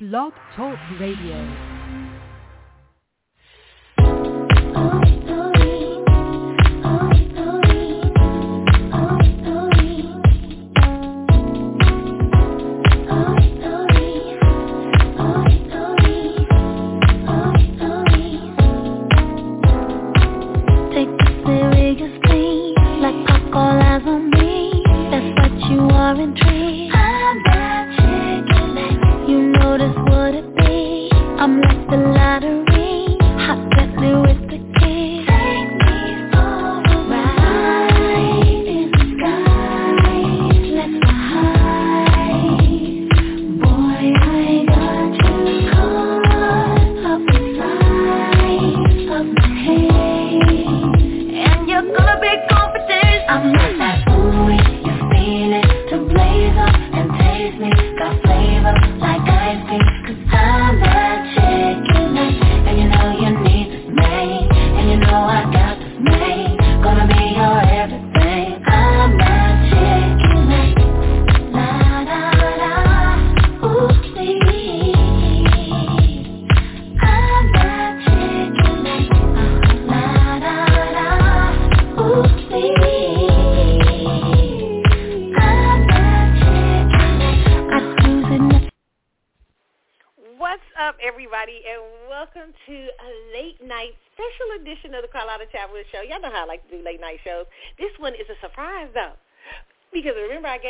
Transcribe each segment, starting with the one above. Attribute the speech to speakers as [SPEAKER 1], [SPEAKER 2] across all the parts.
[SPEAKER 1] Blog Talk Radio.
[SPEAKER 2] Oh.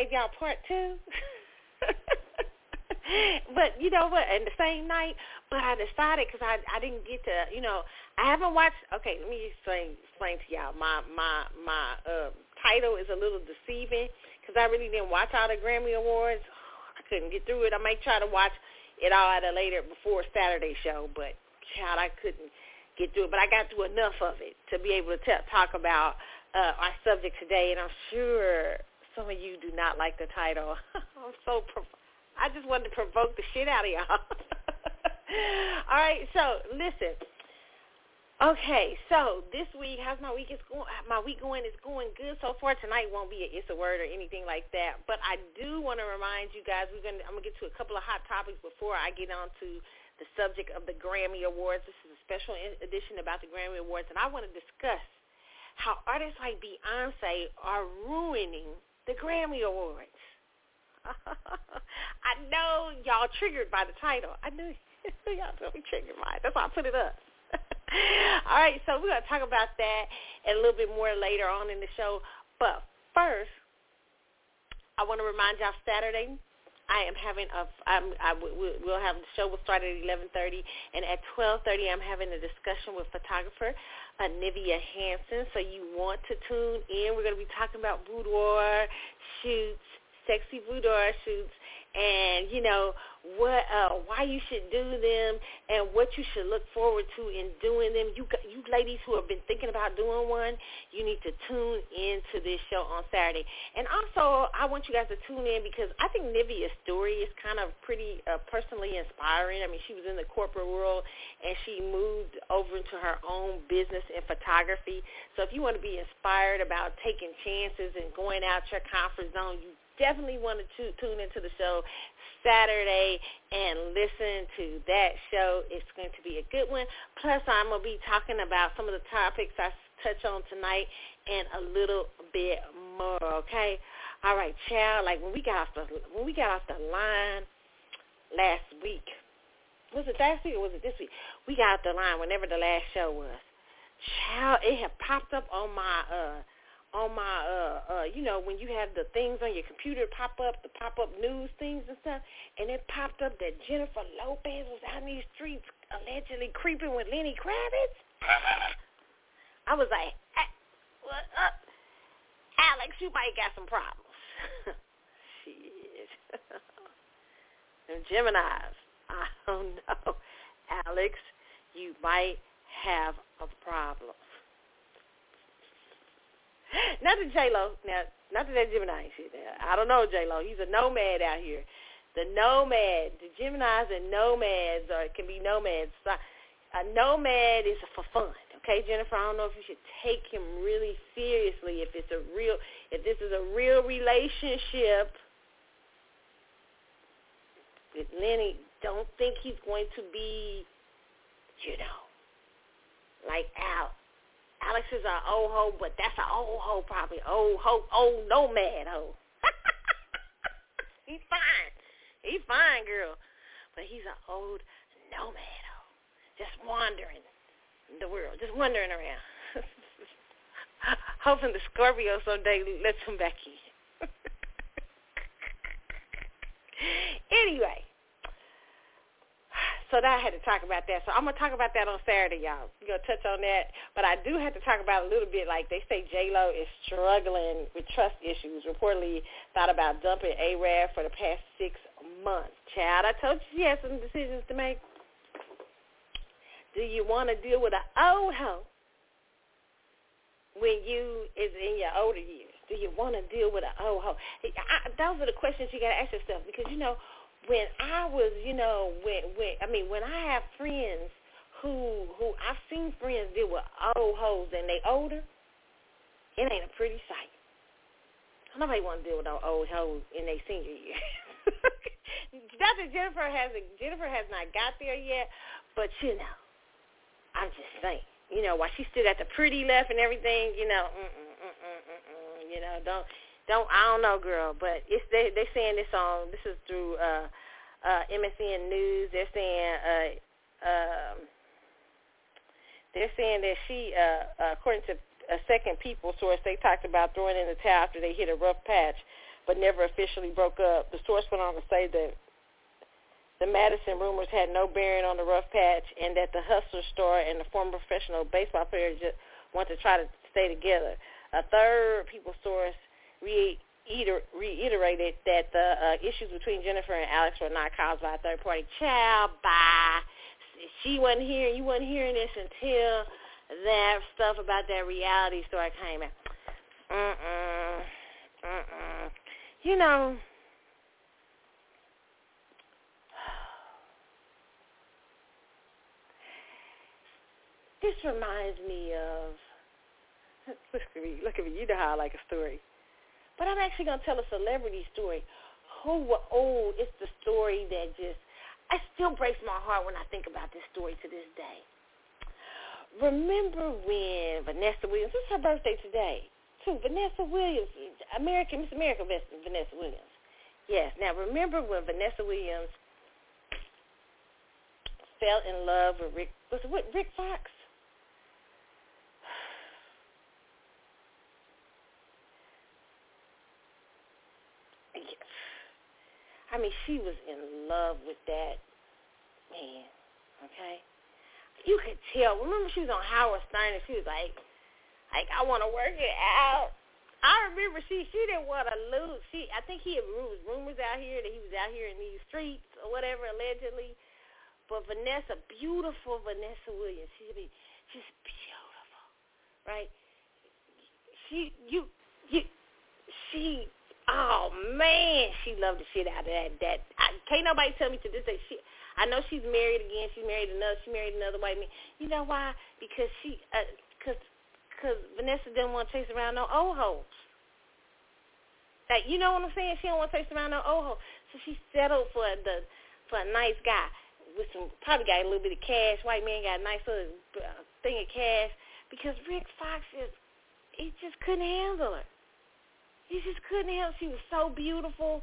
[SPEAKER 2] Gave y'all part two. but you know what? And the same night, but I decided because I I didn't get to you know I haven't watched. Okay, let me explain explain to y'all. My my my uh, title is a little deceiving because I really didn't watch all the Grammy Awards. I couldn't get through it. I might try to watch it all at a later before Saturday show, but child, I couldn't get through it. But I got through enough of it to be able to t- talk about uh, our subject today, and I'm sure some of you do not like the title. I'm so. Prov- I just wanted to provoke the shit out of y'all. all right, so listen. Okay, so this week, how's my week? Is going? My week going is going good so far. Tonight won't be a it's a word or anything like that, but I do want to remind you guys. We're gonna. I'm gonna get to a couple of hot topics before I get on to the subject of the Grammy Awards. This is a special edition about the Grammy Awards, and I want to discuss how artists like Beyonce are ruining the Grammy Awards. I know y'all triggered by the title. I knew y'all gonna be triggered by it. That's why I put it up. All right, so we're gonna talk about that a little bit more later on in the show. But first, I want to remind y'all Saturday. I am having a. I'm, I we- we'll have the show will start at 11:30, and at 12:30 I'm having a discussion with photographer uh, Nivea Hansen. So you want to tune in? We're going to be talking about boudoir shoots, sexy boudoir shoots, and you know what, uh, why you should do them, and what you should look forward to in doing them. You you ladies who have been thinking about doing one, you need to tune into this show on Saturday. And also, I want you guys to tune in because I think Nivea's story is kind of pretty uh, personally inspiring. I mean, she was in the corporate world and she moved over into her own business in photography. So if you want to be inspired about taking chances and going out your comfort zone, you definitely want to tu- tune into the show Saturday and listen to that show. It's going to be a good one. Plus, I'm going to be talking about some of the topics I touch on tonight and a little bit more. Okay. All right, child. Like when we got off the when we got off the line last week, was it last week or was it this week? We got off the line whenever the last show was. Child, it had popped up on my uh on my uh uh you know when you have the things on your computer pop up the pop up news things and stuff and it popped up that Jennifer Lopez was out in these streets allegedly creeping with Lenny Kravitz. I was like, "Ah, what up? Alex, you might got some problems. Shit. Them Geminis. I don't know. Alex, you might have a problem. Not the J Lo. Now, not that that Gemini shit. Now, I don't know J Lo. He's a nomad out here. The nomad, the Geminis and nomads, or it can be nomads. A nomad is for fun. Okay, Jennifer. I don't know if you should take him really seriously. If it's a real, if this is a real relationship. With Lenny don't think he's going to be, you know, like Al. Alex is an old hoe, but that's an old hoe probably. Old hoe, old nomad hoe. he's fine. He's fine, girl. But he's an old nomad hoe. Just wandering the world, just wandering around. Hoping the Scorpio someday lets him back in. anyway, so that I had to talk about that. So I'm gonna talk about that on Saturday, y'all. We're gonna touch on that, but I do have to talk about a little bit. Like they say, J Lo is struggling with trust issues. Reportedly thought about dumping A-Rod for the past six months. Child, I told you she had some decisions to make. Do you want to deal with an old hoe when you is in your older years? Do you want to deal with an old hoe? I, those are the questions you got to ask yourself because you know when I was, you know, when when I mean when I have friends who who I've seen friends deal with old hoes and they older, it ain't a pretty sight. Nobody want to deal with no old hoes in their senior year. Dr. Jennifer hasn't Jennifer has not got there yet, but you know, I'm just saying, you know, while she stood at the pretty left and everything, you know, mm mm mm mm mm, you know, don't don't I don't know, girl, but it's they they saying this on this is through uh uh MSN News. They're saying uh um they're saying that she uh, uh according to a second people source they talked about throwing in the towel after they hit a rough patch but never officially broke up. The source went on to say that the Madison rumors had no bearing on the rough patch and that the Hustler star and the former professional baseball player just want to try to stay together. A third people source reiterated that the uh, issues between Jennifer and Alex were not caused by a third party. Child, bye. She wasn't hearing, you wasn't hearing this until that stuff about that reality story came out. Mm-mm. Mm-mm. You know, this reminds me of look at me, look at me. You know how I like a story. But I'm actually going to tell a celebrity story. Who, oh, it's the story that just, it still breaks my heart when I think about this story to this day. Remember when Vanessa Williams, it's her birthday today, too. Vanessa Williams, American, Miss America Vanessa Williams. Yes. Now, remember when Vanessa Williams fell in love with Rick, was it Rick Fox? I mean, she was in love with that man, okay? You could tell. Remember she was on Howard Stern and she was like, like, I want to work it out. I remember she she didn't want to lose. She I think he had rumors, rumors out here that he was out here in these streets or whatever allegedly. But Vanessa, beautiful Vanessa Williams, she be she's beautiful, right? She you you she Oh man, she loved the shit out of that. That I, can't nobody tell me to this day. She, I know she's married again. She married another. She married another white man. You know why? Because she, uh, cause, cause Vanessa didn't want to chase around no old hoes. Like you know what I'm saying? She don't want to chase around no old hoes. So she settled for the for a nice guy with some probably got a little bit of cash. White man got a nice little uh, thing of cash because Rick Fox is he just couldn't handle her. He just couldn't help. She was so beautiful.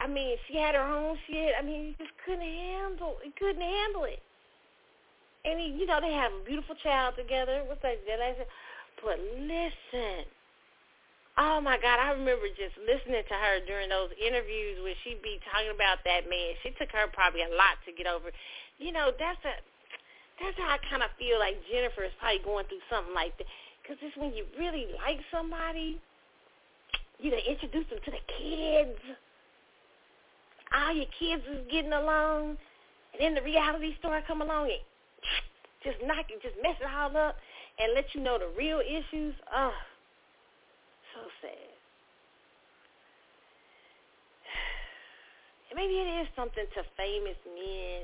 [SPEAKER 2] I mean, she had her own shit. I mean, he just couldn't handle. He couldn't handle it. And he, you know, they have a beautiful child together. What's that? That said, but listen. Oh my God, I remember just listening to her during those interviews when she'd be talking about that man. She took her probably a lot to get over. You know, that's a that's how I kind of feel like Jennifer is probably going through something like that. Because it's when you really like somebody, you know, introduce them to the kids. All your kids is getting along, and then the reality star come along and just knock it, just mess it all up, and let you know the real issues. Oh, so sad. maybe it is something to famous men,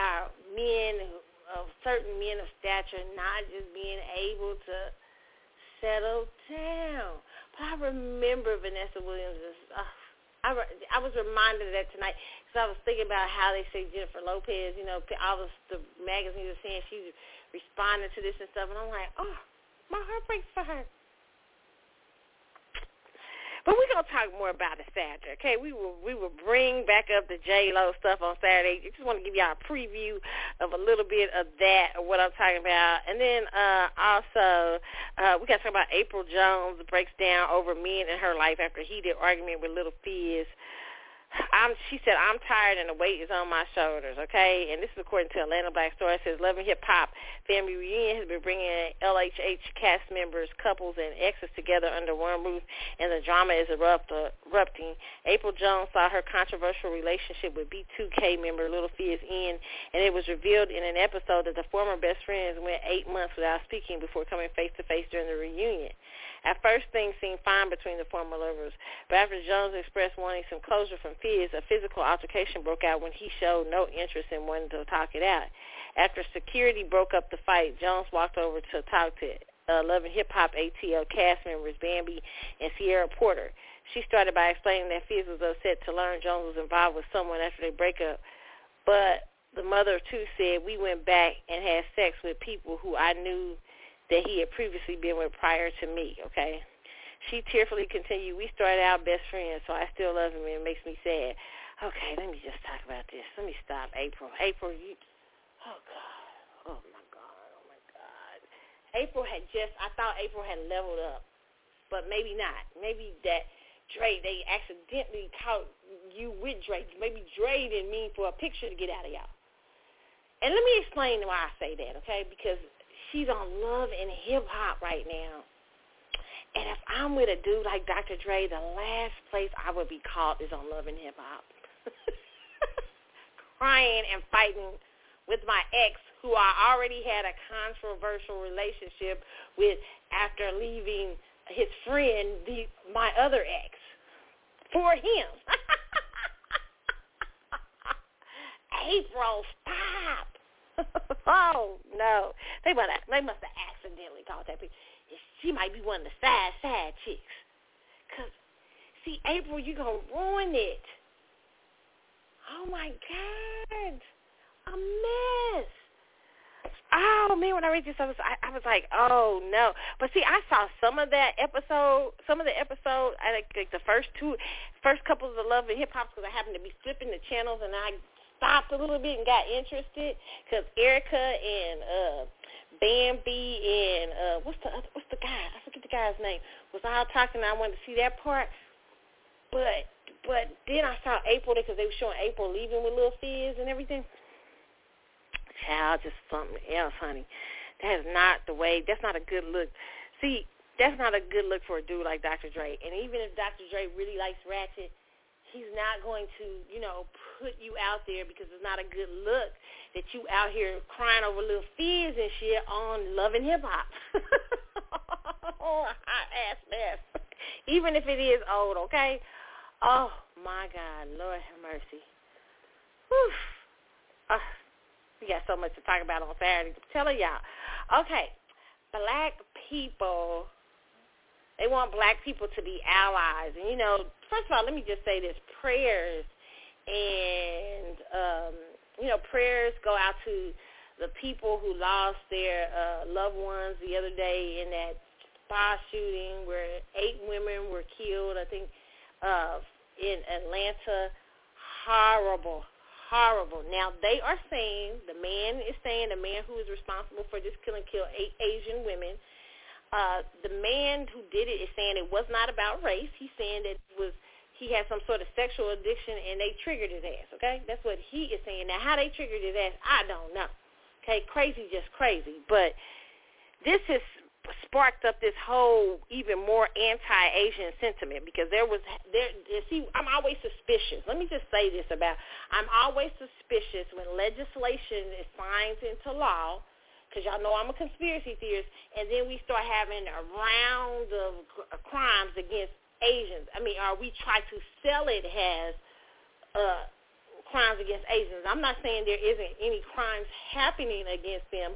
[SPEAKER 2] our men of certain men of stature not just being able to settle down. But I remember Vanessa Williams. Is, uh, I, I was reminded of that tonight because I was thinking about how they say Jennifer Lopez, you know, all the, the magazines are saying she's responding to this and stuff, and I'm like, oh, my heart breaks for her. But we're gonna talk more about it Saturday, okay? We will we will bring back up the J Lo stuff on Saturday. I just want to give y'all a preview of a little bit of that, of what I'm talking about, and then uh also uh we got to talk about Apryl Jones breaks down over men in her life after heated argument with Little Fizz. I'm, she said, I'm tired and the weight is on my shoulders, okay? And this is according to Atlanta Black Star. It says, Love and Hip Hop Family Reunion has been bringing LHH cast members, couples, and exes together under one roof, and the drama is erupt, erupting. Apryl Jones saw her controversial relationship with B2K member Little Fizz end, and it was revealed in an episode that the former best friends went eight months without speaking before coming face-to-face during the reunion. At first, things seemed fine between the former lovers, but after Jones expressed wanting some closure from Fizz, a physical altercation broke out when he showed no interest in wanting to talk it out. After security broke up the fight, Jones walked over to talk to uh, Love and Hip Hop ATL cast members Bambi and Sierra Porter. She started by explaining that Fizz was upset to learn Jones was involved with someone after they break up, but the mother of two said, we went back and had sex with people who I knew that he had previously been with prior to me, okay? She tearfully continued, we started out best friends, so I still love him and it makes me sad. Okay, let me just talk about this. Let me stop. Apryl. Apryl, you, oh, God. Oh, my God. Oh, my God. Apryl had just, I thought Apryl had leveled up, but maybe not. Maybe that Dre, they accidentally caught you with Dre. Maybe Dre didn't mean for a picture to get out of y'all. And let me explain why I say that, okay? Because she's on Love and Hip Hop right now. And if I'm with a dude like Dr. Dre, the last place I would be caught is on Love and Hip Hop. Crying and fighting with my ex who I already had a controversial relationship with after leaving his friend, the my other ex, for him. Apryl, stop. oh no, they must have, they must have accidentally called that. She might be one of the side side chicks. Cause see, Apryl, you gonna ruin it. Oh my God, a mess. Oh man, when I read this, I was I, I was like, oh no. But see, I saw some of that episode, some of the episode. I like, like the first two, first couple of the Love and Hip Hop because I happened to be flipping the channels and I stopped a little bit and got interested because Erica and uh Bambi and uh what's the other, what's the guy? I forget the guy's name. Was all talking. I wanted to see that part, but but then I saw Apryl because they were showing Apryl leaving with Lil Fizz and everything. Child, just something else, honey. That is not the way. That's not a good look. See, that's not a good look for a dude like Dr. Dre. And even if Dr. Dre really likes Ratchet, he's not going to, you know, put you out there because it's not a good look that you out here crying over little Fizz and shit on Love and Hip Hop. oh, hot ass mess. Even if it is old, okay? Oh my God, Lord have mercy. Whew. Uh, we got so much to talk about on Saturday. I'm telling y'all. Okay, black people they want black people to be allies. And, you know, first of all, let me just say this. Prayers and, um, you know, prayers go out to the people who lost their uh, loved ones the other day in that spa shooting where eight women were killed, I think, uh, in Atlanta. Horrible, horrible. Now, they are saying, the man is saying, the man who is responsible for this killing killed eight Asian women – uh, Uh, the man who did it is saying it was not about race. He's saying that it was he had some sort of sexual addiction and they triggered his ass. Okay, that's what he is saying. Now, how they triggered his ass, I don't know. Okay, crazy, just crazy. But this has sparked up this whole even more anti-Asian sentiment because there was there. See, I'm always suspicious. Let me just say this about I'm always suspicious when legislation is signed into law because y'all know I'm a conspiracy theorist, and then we start having a round of crimes against Asians. I mean, or we try to sell it as uh, crimes against Asians. I'm not saying there isn't any crimes happening against them.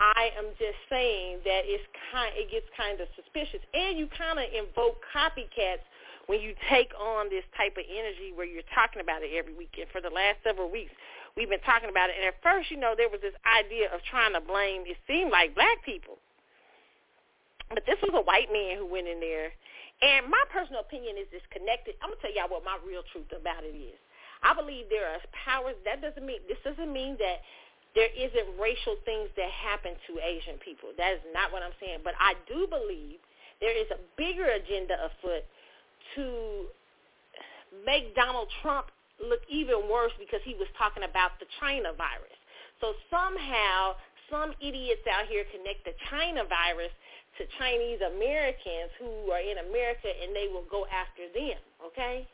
[SPEAKER 2] I am just saying that it's kind, it gets kind of suspicious, and you kind of invoke copycats when you take on this type of energy where you're talking about it every week. And for the last several weeks, we've been talking about it. And at first, you know, there was this idea of trying to blame, it seemed like black people. But this was a white man who went in there. And my personal opinion is disconnected. I'm going to tell y'all what my real truth about it is. I believe there are powers. That doesn't mean, this doesn't mean that there isn't racial things that happen to Asian people. That is not what I'm saying. But I do believe there is a bigger agenda afoot to make Donald Trump look even worse because he was talking about the China virus. So somehow some idiots out here connect the China virus to Chinese Americans who are in America and they will go after them, okay?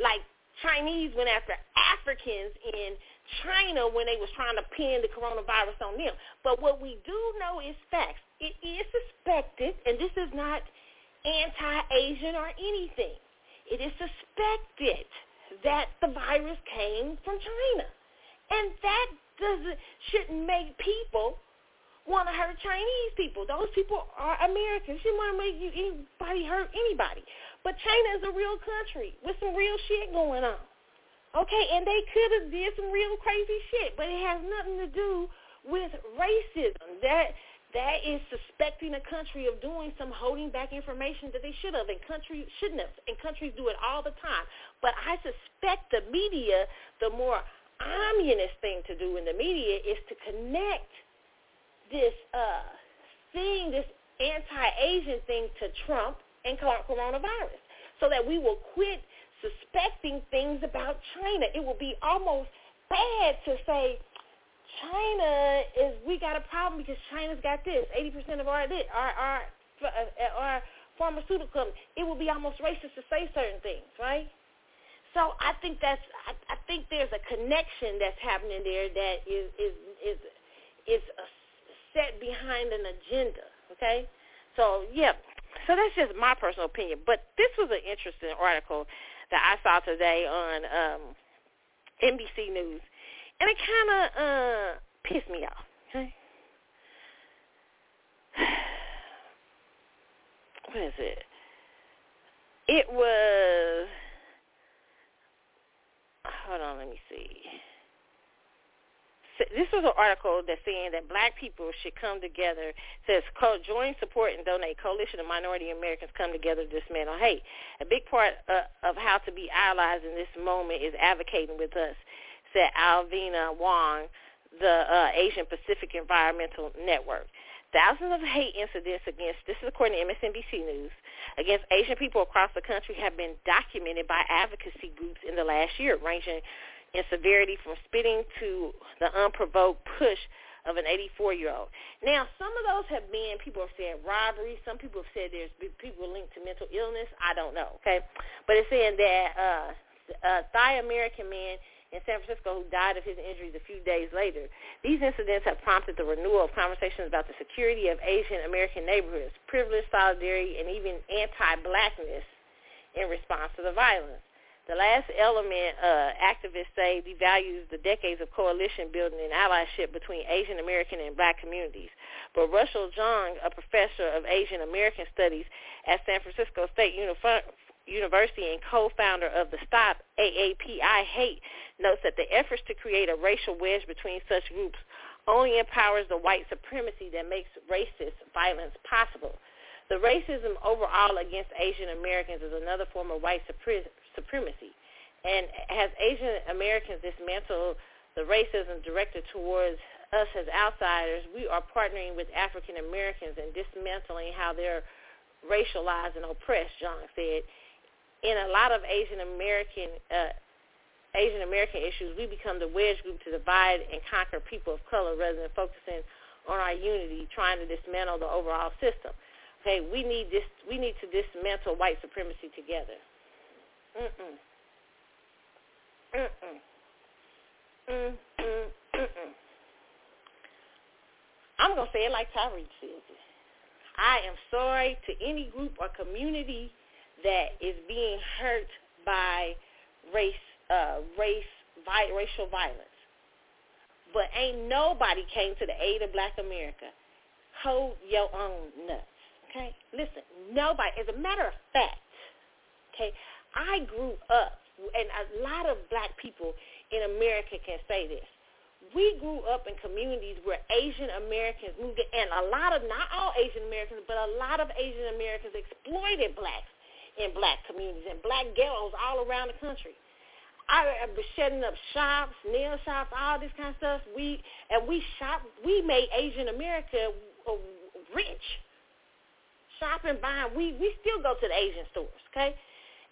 [SPEAKER 2] Like Chinese went after Africans in China when they was trying to pin the coronavirus on them. But what we do know is facts. It is suspected, and this is not anti-Asian or anything. It is suspected that the virus came from China. And that doesn't shouldn't make people want to hurt Chinese people. Those people are Americans. You want to make you anybody hurt anybody. But China is a real country with some real shit going on. Okay, and they could have did some real crazy shit, but it has nothing to do with racism. That that is suspecting a country of doing some holding back information that they should have and countries shouldn't have. And countries do it all the time. But I suspect the media, the more ominous thing to do in the media is to connect this uh, thing, this anti-Asian thing to Trump and coronavirus so that we will quit suspecting things about China. It will be almost bad to say China is we got a problem because China's got this. Eighty percent of our our our uh, our pharmaceutical companies. It would be almost racist to say certain things, right? So I think that's I, I think there's a connection that's happening there that is is is is set behind an agenda. Okay, so yeah, so that's just my personal opinion. But this was an interesting article that I saw today on um, NBC News and it kind of uh, pissed me off. Okay? what is it? It was. Hold on, let me see. This was an article that's saying that black people should come together. Says, join, support, and donate. Coalition of Minority Americans come together to dismantle hate. A big part uh, of how to be allies in this moment is advocating with us said Alvina Wong, the uh, Asian Pacific Environmental Network. Thousands of hate incidents against, this is according to MSNBC News, against Asian people across the country have been documented by advocacy groups in the last year, ranging in severity from spitting to the unprovoked push of an 84-year-old. Now, some of those have been, people have said robbery. Some people have said there's people linked to mental illness. I don't know, okay? But it's saying that uh, a Thai American man in San Francisco who died of his injuries a few days later. These incidents have prompted the renewal of conversations about the security of Asian American neighborhoods, privilege, solidarity, and even anti-blackness in response to the violence. The last element uh, activists say devalues the decades of coalition building and allyship between Asian American and black communities. But Russell Jeung, a professor of Asian American Studies at San Francisco State University, University and co-founder of the Stop AAPI Hate, notes that the efforts to create a racial wedge between such groups only empowers the white supremacy that makes racist violence possible. The racism overall against Asian Americans is another form of white supremacy. And as Asian Americans dismantle the racism directed towards us as outsiders, we are partnering with African Americans in dismantling how they're racialized and oppressed, John said in a lot of Asian American uh, Asian American issues, we become the wedge group to divide and conquer people of color rather than focusing on our unity, trying to dismantle the overall system. Okay, we need this. We need to dismantle white supremacy together. Mm-mm. Mm-mm. Mm-mm. I'm gonna say it like Tyree says it. I am sorry to any group or community that is being hurt by race, uh, race, vi- racial violence. But ain't nobody came to the aid of Black America. Hold your own nuts, Okay? Listen, nobody, as a matter of fact, okay, I grew up, and a lot of black people in America can say this. We grew up in communities where Asian Americans moved in, and a lot of, not all Asian Americans, but a lot of Asian Americans exploited blacks in black communities and black ghettos all around the country. I was setting up shops, nail shops, all this kind of stuff. We and we shop. We made Asian America uh, rich. Shopping, buying. We we still go to the Asian stores, okay?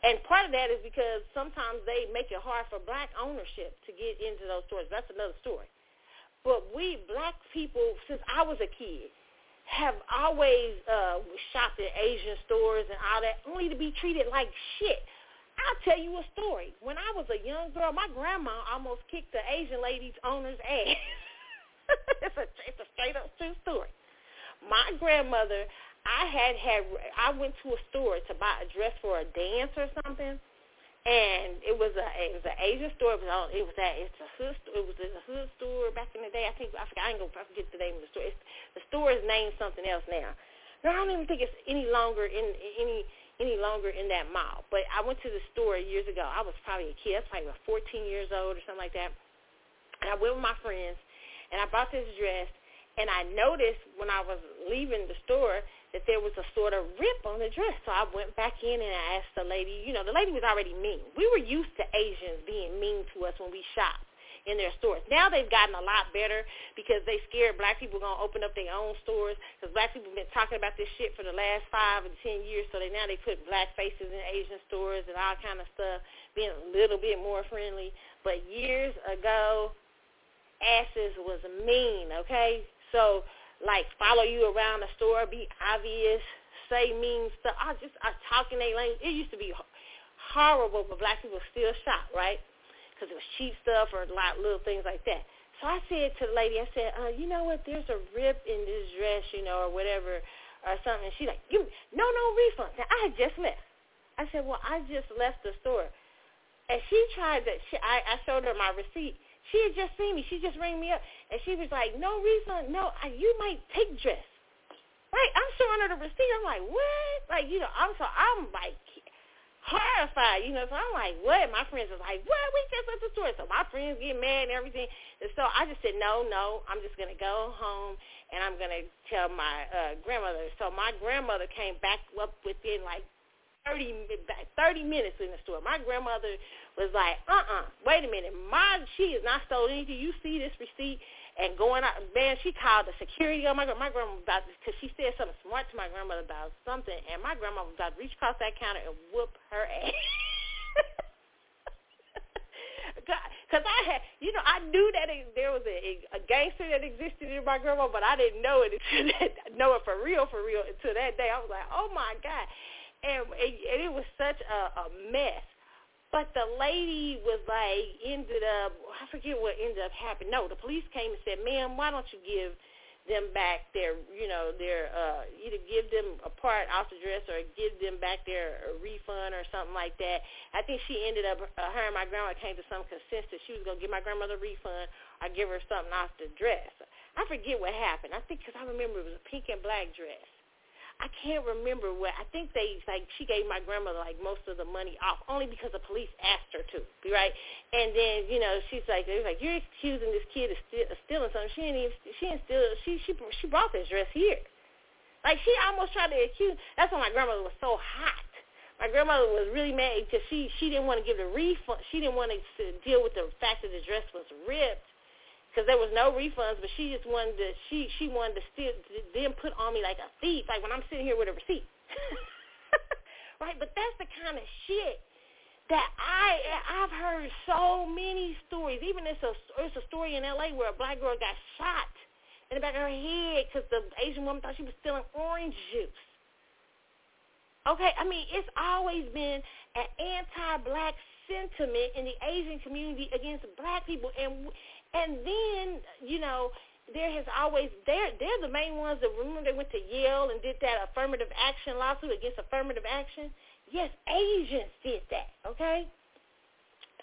[SPEAKER 2] And part of that is because sometimes they make it hard for black ownership to get into those stores. That's another story. But we black people, since I was a kid, have always uh, shopped at Asian stores and all that, only to be treated like shit. I'll tell you a story. When I was a young girl, my grandma almost kicked the Asian lady's owner's ass. it's, a, it's a straight up true story. My grandmother, I had had, I went to a store to buy a dress for a dance or something, and it was a it was an Asian store. It was on, it was that it's a hood store. it was a hood store back in the day. I think I forget I ain't gonna I forget the name of the store. It's, the store is named something else now. No, I don't even think it's any longer in any any longer in that mall. But I went to the store years ago. I was probably a kid. I was probably about 14 years old or something like that. And I went with my friends, and I bought this dress. And I noticed when I was leaving the store that there was a sort of rip on the dress. So I went back in and I asked the lady, you know, the lady was already mean. We were used to Asians being mean to us when we shopped in their stores. Now they've gotten a lot better because they scared black people going to open up their own stores because black people have been talking about this shit for the last five and ten years. So they now they put black faces in Asian stores and all kind of stuff, being a little bit more friendly. But years ago, asses was mean, okay? So like follow you around the store, be obvious, say mean stuff. I just I talk in their language. It used to be horrible, but black people still shop, right? because it was cheap stuff or a lot little things like that. So I said to the lady, I said, uh, you know what? There's a rip in this dress, you know, or whatever, or something. And she like, you no, no refund. Now I had just left. I said, well, I just left the store, and she tried to. She, I, I showed her my receipt. She had just seen me. She just rang me up, and she was like, no refund. No, I, you might take dress. Right? I'm showing her the receipt. I'm like, what? Like, you know, I'm so I'm like horrified, you know. So I'm like, what? My friends was like, what? We just to the store. So my friends get mad and everything. And so I just said, no, no. I'm just gonna go home and I'm gonna tell my uh, grandmother. So my grandmother came back up within like 30, 30 minutes in the store. My grandmother was like, uh-uh, wait a minute. My, she is not stolen anything. You see this receipt? and going out. Man, she called the security on my my grandma about this because she said something smart to my grandmother about something, and my grandma was about to reach across that counter and whoop her ass. Because I had, you know, I knew that it, there was a, a gangster that existed in my grandma, but I didn't know it until that, know it for real, for real until that day. I was like, oh my god, and, and it was such a, a mess. But the lady was like, ended up, I forget what ended up happening. No, the police came and said, ma'am, why don't you give them back their, you know, their, uh, either give them a part off the dress or give them back their refund or something like that. I think she ended up, uh, her and my grandma came to some consensus. She was going to give my grandmother a refund or give her something off the dress. I forget what happened. I think because I remember it was a pink and black dress. I can't remember what. I think they like she gave my grandmother like most of the money off only because the police asked her to, right? And then you know she's like, they like, you're accusing this kid of, steal, stealing something. She didn't even she didn't steal. She she she brought this dress here. Like she almost tried to accuse. That's why my grandmother was so hot. My grandmother was really mad because she she didn't want to give the refund. She didn't want to deal with the fact that the dress was ripped because there was no refunds, but she just wanted to she she wanted to still then put on me like a thief, like when I'm sitting here with a receipt, right? But that's the kind of shit that I I've heard so many stories. Even it's a it's a story in L.A. where a black girl got shot in the back of her head because the Asian woman thought she was stealing orange juice. Okay, I mean it's always been an anti-black sentiment in the Asian community against black people, and and then, you know, there has always they're they're the main ones that remember they went to Yale and did that affirmative action lawsuit against affirmative action. Yes, Asians did that, okay?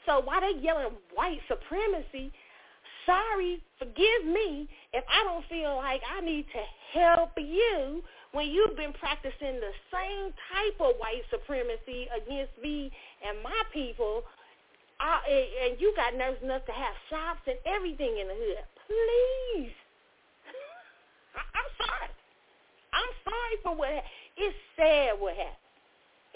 [SPEAKER 2] So why they yelling white supremacy, sorry, forgive me if I don't feel like I need to help you when you've been practicing the same type of white supremacy against me and my people, I, and you got nerves enough to have shops and everything in the hood. Please. I'm sorry. I'm sorry for what it's sad what happened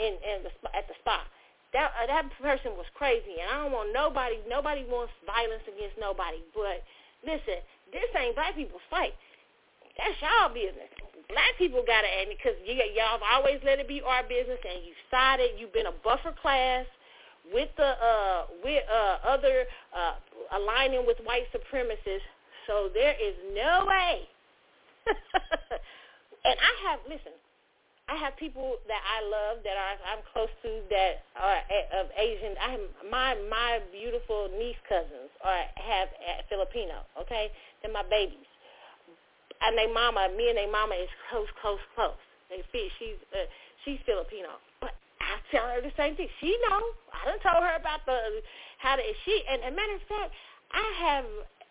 [SPEAKER 2] in, in the at the spot. That uh, that person was crazy, and I don't want nobody. Nobody wants violence against nobody. But listen, this ain't black people's fight. That's y'all business. Black people got to because y'all have always let it be our business, and you sided. You've been a buffer class with the uh, with uh, other uh, aligning with white supremacists. So there is no way. and I have listen. I have people that I love that are I'm close to that are of Asian. I have my my beautiful niece cousins are have Filipino. Okay, they're my babies, and their mama, me and their mama is close, close, close. They fit. She's uh, she's Filipino, but I tell her the same thing. She know. I done told her about the how to she and, and matter of fact, I have.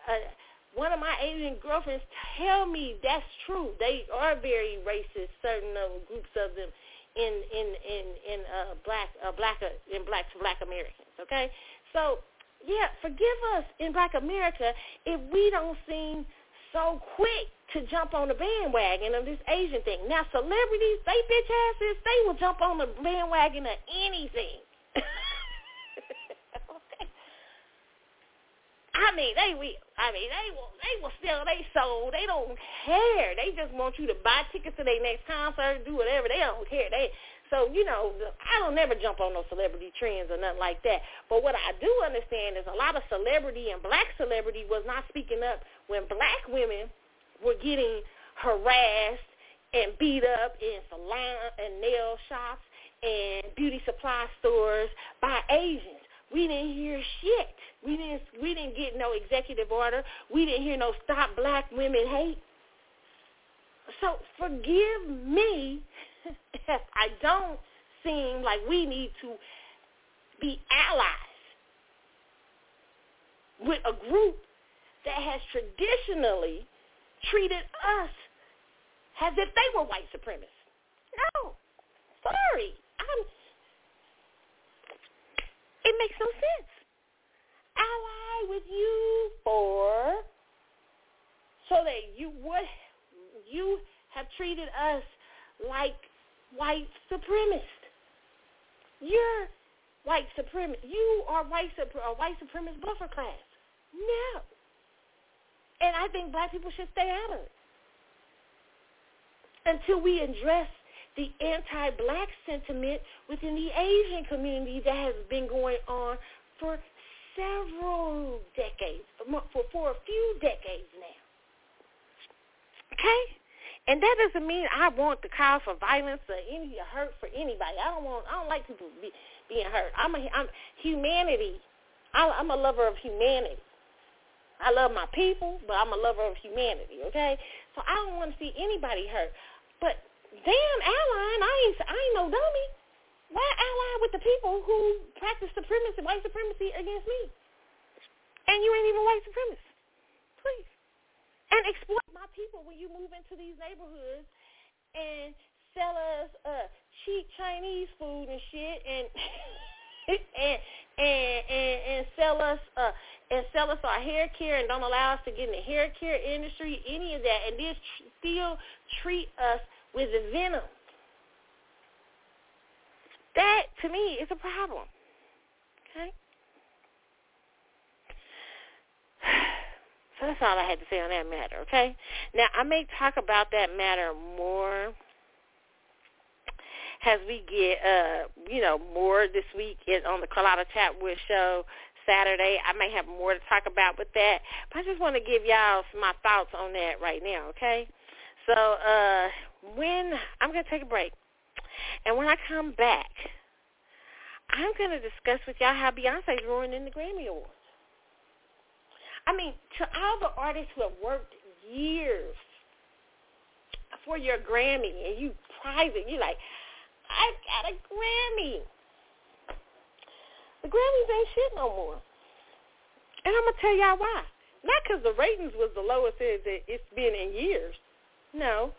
[SPEAKER 2] Uh, one of my Asian girlfriends tell me that's true. They are very racist. Certain uh, groups of them in in in in uh, black uh, black uh, in black to black Americans. Okay, so yeah, forgive us in Black America if we don't seem so quick to jump on the bandwagon of this Asian thing. Now, celebrities, they bitch asses, they will jump on the bandwagon of anything. I mean, they will. I mean, they will. They will sell they soul. They don't care. They just want you to buy tickets to their next concert, do whatever. They don't care. They so you know, I don't never jump on no celebrity trends or nothing like that. But what I do understand is a lot of celebrity and black celebrity was not speaking up when black women were getting harassed and beat up in salon and nail shops and beauty supply stores by Asians. We didn't hear shit. We didn't we didn't get no executive order. We didn't hear no stop black women hate. So forgive me if I don't seem like we need to be allies with a group that has traditionally treated us as if they were white supremacists. No. Sorry. I'm it makes no sense. Ally with you for so that you would you have treated us like white supremacists. You're white supremacist. You are white a white supremacist buffer class. No. And I think black people should stay out of it until we address the anti-black sentiment within the Asian community that has been going on for several decades, for, for a few decades now. Okay? And that doesn't mean I want to cause for violence or any hurt for anybody. I don't want. I don't like people be, being hurt. I'm a. I'm humanity. I, I'm a lover of humanity. I love my people, but I'm a lover of humanity. Okay, so I don't want to see anybody hurt. But damn allying, I ain't I ain't no dummy. Why ally with the people who practice supremacy, white supremacy against me? And you ain't even white supremacist. Please. And exploit my people when you move into these neighborhoods and sell us uh cheap Chinese food and shit and and and and, and sell us uh and sell us our hair care and don't allow us to get in the hair care industry, any of that, and then still treat us with the venom. That, to me, is a problem. Okay? So that's all I had to say on that matter, okay? Now, I may talk about that matter more as we get, uh, you know, more this week on the Carlotta Chatwood Show Saturday. I may have more to talk about with that, but I just want to give y'all my thoughts on that right now, okay? So uh, when I'm going to take a break, and when I come back, I'm going to discuss with y'all how Beyonce's ruining the Grammy Awards. I mean, to all the artists who have worked years for your Grammy and you it, you're like, I got a Grammy. The Grammys ain't shit no more. And I'm going to tell y'all why. Not because the ratings was the lowest it's been in years. No.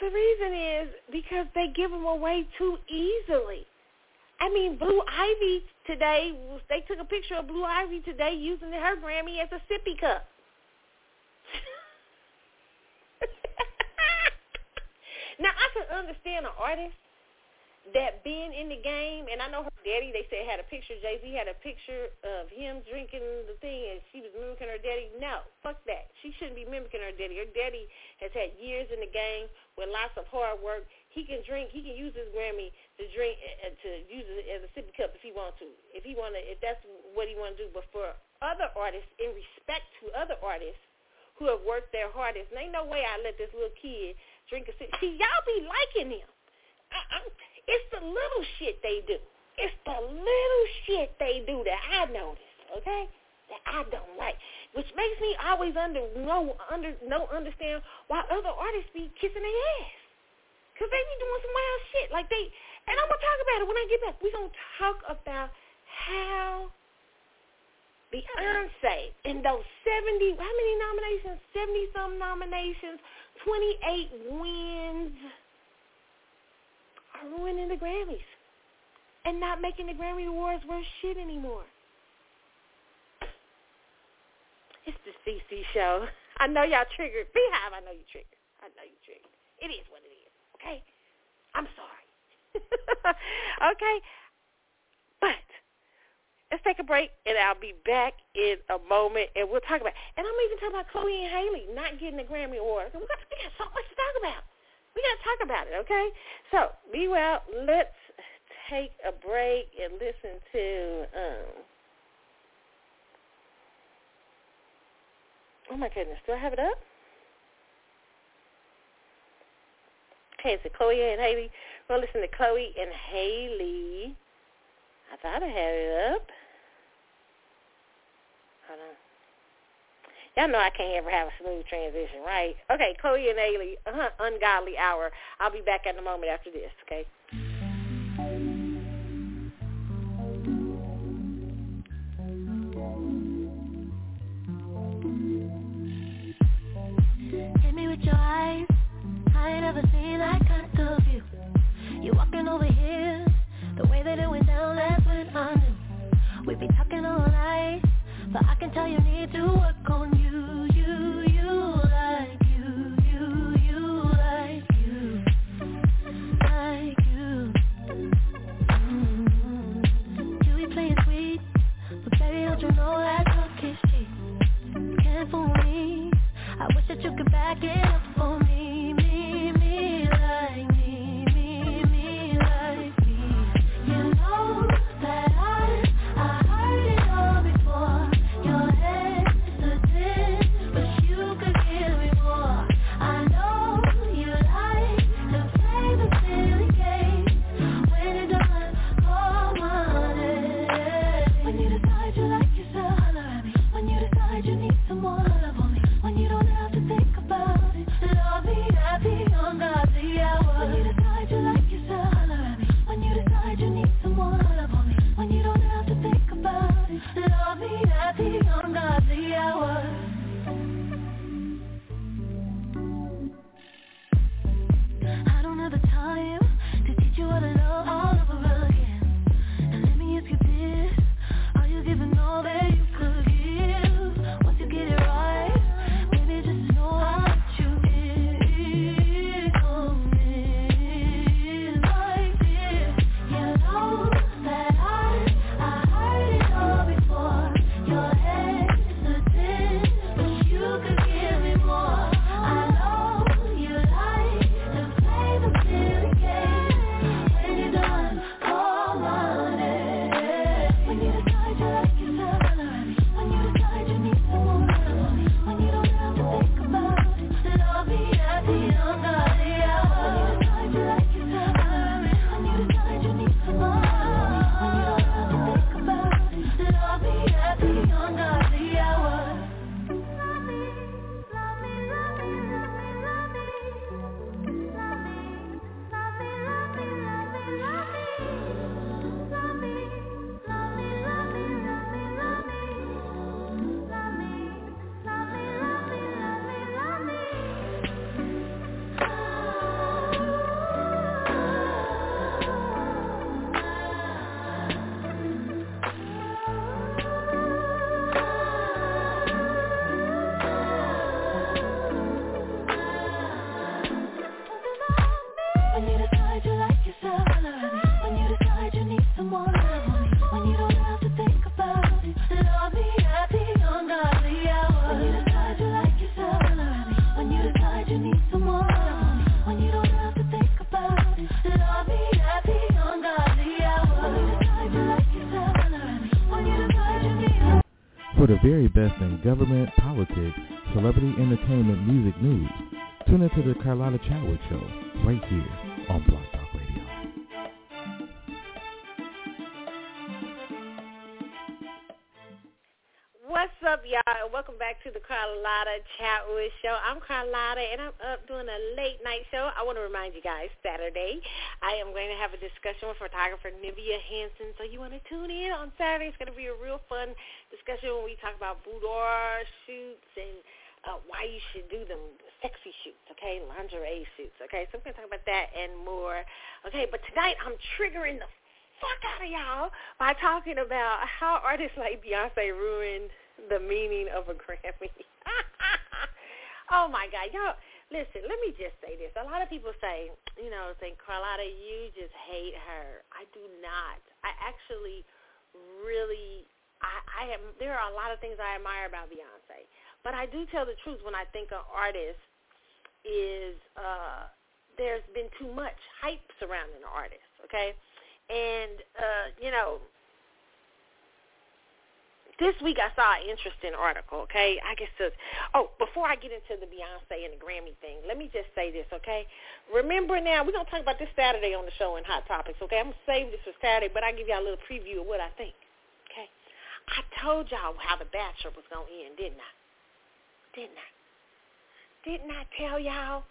[SPEAKER 2] The reason is because they give them away too easily. I mean, Blue Ivy today, they took a picture of Blue Ivy today using her Grammy as a sippy cup. now, I can understand an artist that being in the game, and I know her daddy, they said had a picture, Jay-Z had a picture of him drinking the thing, and she was mimicking her daddy. No, fuck that. She shouldn't be mimicking her daddy. Her daddy has had years in the game with lots of hard work. He can drink, he can use his Grammy to drink, uh, to use it as a sippy cup if he wants to. If he want to, if that's what he want to do. But for other artists, in respect to other artists who have worked their hardest, and ain't no way I let this little kid drink. See, y'all be liking him. I, I'm, it's the little shit they do. It's the little shit they do that I notice, okay? That I don't like, which makes me always under no under no understand why other artists be kissing their ass, cause they be doing some wild shit like they. And I'm gonna talk about it when I get back. We gonna talk about how Beyonce in those 70, how many nominations? 70 some nominations, 28 wins are ruining the Grammys and not making the Grammy Awards worth shit anymore. It's the CC show. I know y'all triggered. BeyHive, I know you triggered. I know you triggered. It is what it is, okay? I'm sorry. okay? But let's take a break, and I'll be back in a moment, and we'll talk about And I'm even talking about Chloe and Haley not getting the Grammy award. We got, we got so much to talk about. We got to talk about it, okay? So, be well. Let's take a break and listen to, um, oh my goodness, do I have it up? Okay, so Chloe and Haley. We'll listen to Chloe and Haley. I thought I had it up. Hold on. Y'all know I can't ever have a smooth transition, right? Okay, Chloe and Halle, uh-huh, Ungodly Hour. I'll be back in a moment after this, okay?
[SPEAKER 3] Hit me with your eyes. I ain't ever seen that kind of view. You walking over here, the way that it went down, that's when I knew. We be talking all night, but I can tell you need to work on you, you, you, like you, you, you, like you, like you. Mm-hmm. Be playing sweet, but baby, don't you know that talk is cheap? Can't fool me. I wish that you could back it up the
[SPEAKER 4] very best in government, politics, celebrity entertainment, music news, tune into the Carlotta Chadwick Show right here on Blog
[SPEAKER 2] What's up, y'all? Welcome back to the Carlotta Chatwood Show. I'm Carlotta, and I'm up doing a late night show. I want to remind you guys, Saturday, I am going to have a discussion with photographer Nivea Hanson. So you want to tune in on Saturday? It's going to be a real fun discussion when we talk about boudoir shoots and uh, why you should do them sexy shoots, okay, lingerie shoots, okay. So we're going to talk about that and more. Okay, but tonight I'm triggering the fuck out of y'all by talking about how artists like Beyonce ruined the meaning of a Grammy. oh my God, y'all. Listen, let me just say this. A lot of people say, you know, think Carlotta, you just hate her. I do not. I actually really, I, I am. There are a lot of things I admire about Beyonce, but I do tell the truth when I think an artist is. uh There's been too much hype surrounding an artist. Okay, and uh, you know, this week I saw an interesting article, okay? I guess it's, oh, before I get into the Beyonce and the Grammy thing, let me just say this, okay? Remember now, we're going to talk about this Saturday on the show in Hot Topics, okay? I'm going to save this for Saturday, but I'll give y'all a little preview of what I think, okay? I told y'all how The Bachelor was going to end, didn't I? Didn't I? Didn't I tell y'all?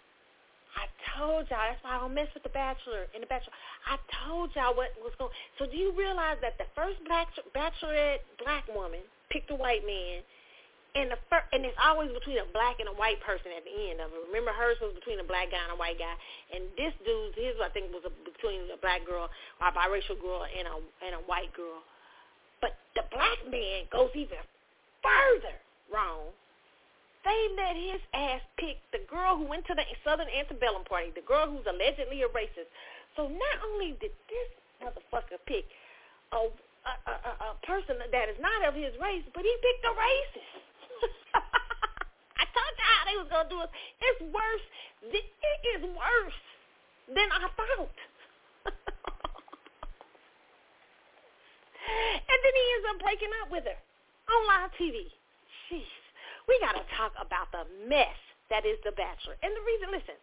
[SPEAKER 2] I told y'all. That's why I don't mess with the Bachelor and the Bachelor. I told y'all what was going. So do you realize that the first black bachelorette black woman picked a white man, and the fir- and it's always between a black and a white person at the end of it. Remember, hers was between a black guy and a white guy, and this dude's his I think was a, between a black girl or a biracial girl and a and a white girl. But the black man goes even further wrong they let his ass pick the girl who went to the Southern Antebellum party, the girl who's allegedly a racist. So not only did this motherfucker pick a, a, a, a person that is not of his race, but he picked a racist. I told you how they was gonna do it. It's worse. It is worse than I thought. and then he ends up breaking up with her on live TV. Jeez we got to talk about the mess that is The Bachelor. And the reason, listen,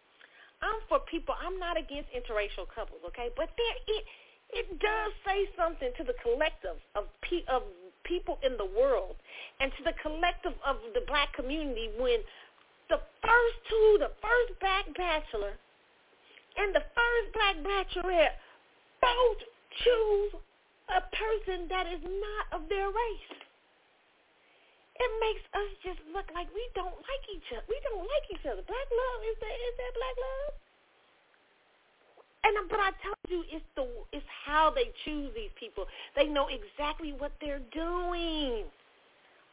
[SPEAKER 2] I'm for people. I'm not against interracial couples, okay? But there, it it does say something to the collective of pe- of people in the world, and to the collective of the black community when the first two, the first black bachelor and the first black bachelorette, both choose a person that is not of their race it makes us just look like we don't like each other. We don't like each other. Black love is that is that black love? And um, but I told you, it's the it's how they choose these people. They know exactly what they're doing.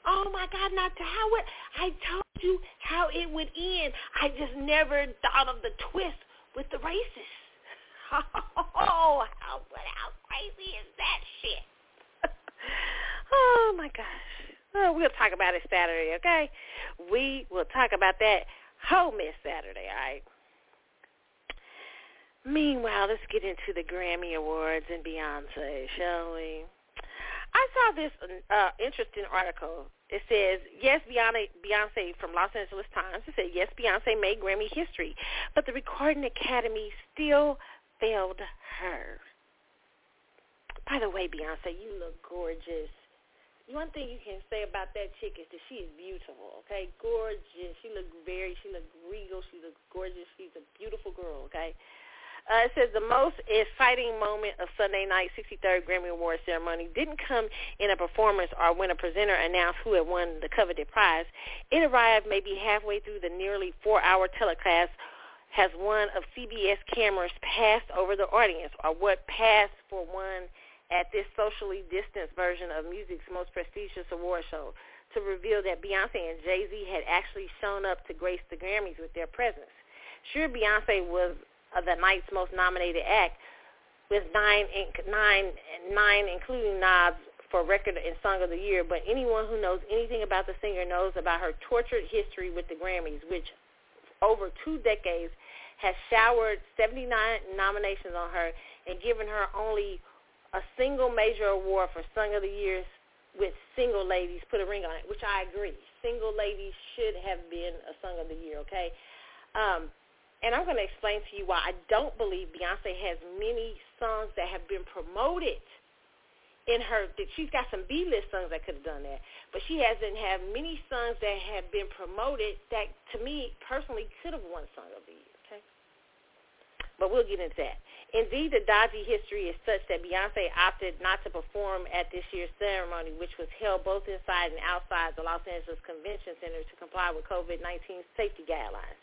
[SPEAKER 2] Oh my God! Not how it. I told you how it would end. I just never thought of the twist with the racists. Oh, how how crazy is that shit? oh my gosh. Oh, we'll talk about it Saturday, okay? We will talk about that whole Miss Saturday, all right? Meanwhile, let's get into the Grammy Awards and Beyonce, shall we? I saw this uh, interesting article. It says, yes, Beyonce from Los Angeles Times, it said, yes, Beyonce made Grammy history, but the Recording Academy still failed her. By the way, Beyonce, you look gorgeous one thing you can say about that chick is that she is beautiful, okay? Gorgeous. She looks very, she looks regal. She looks gorgeous. She's a beautiful girl, okay? Uh, it says the most exciting moment of Sunday night 63rd Grammy Award ceremony didn't come in a performance or when a presenter announced who had won the coveted prize. It arrived maybe halfway through the nearly four-hour telecast has one of CBS cameras passed over the audience or what passed for one at this socially distanced version of music's most prestigious award show to reveal that Beyonce and Jay-Z had actually shown up to grace the Grammys with their presence. Sure, Beyonce was uh, the night's most nominated act with nine, nine, nine including nods for record and song of the year, but anyone who knows anything about the singer knows about her tortured history with the Grammys, which over two decades has showered 79 nominations on her and given her only a single major award for Song of the Year with Single Ladies, Put a Ring on It, which I agree. Single Ladies should have been a song of the year, okay? Um, and I'm going to explain to you why I don't believe Beyonce has many songs that have been promoted in her. That she's got some B-list songs that could have done that, but she hasn't had many songs that have been promoted that, to me personally, could have won Song of the Year. Okay, but we'll get into that. Indeed, the dodgy history is such that Beyonce opted not to perform at this year's ceremony, which was held both inside and outside the Los Angeles Convention Center to comply with COVID-19 safety guidelines.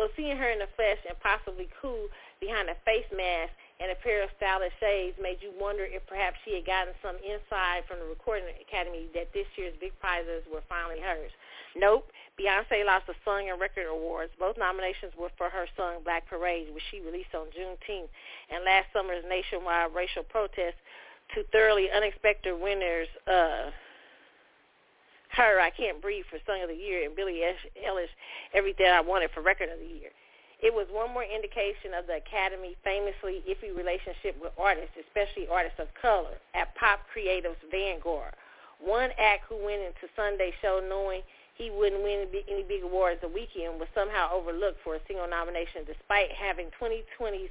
[SPEAKER 2] So seeing her in the flesh and possibly cool behind a face mask and a pair of stylish shades made you wonder if perhaps she had gotten some insight from the Recording Academy that this year's big prizes were finally hers. Nope. Beyonce lost the Song and Record Awards. Both nominations were for H.E.R. song Black Parade, which she released on Juneteenth, and last summer's nationwide racial protest to thoroughly unexpected winners uh, her I Can't Breathe for Song of the Year and Billie Eilish Everything I Wanted for Record of the Year. It was one more indication of the Academy famously iffy relationship with artists, especially artists of color, at Pop Creative's vanguard. One act who went into Sunday's show knowing he wouldn't win any big awards the weekend was somehow overlooked for a single nomination despite having 2020's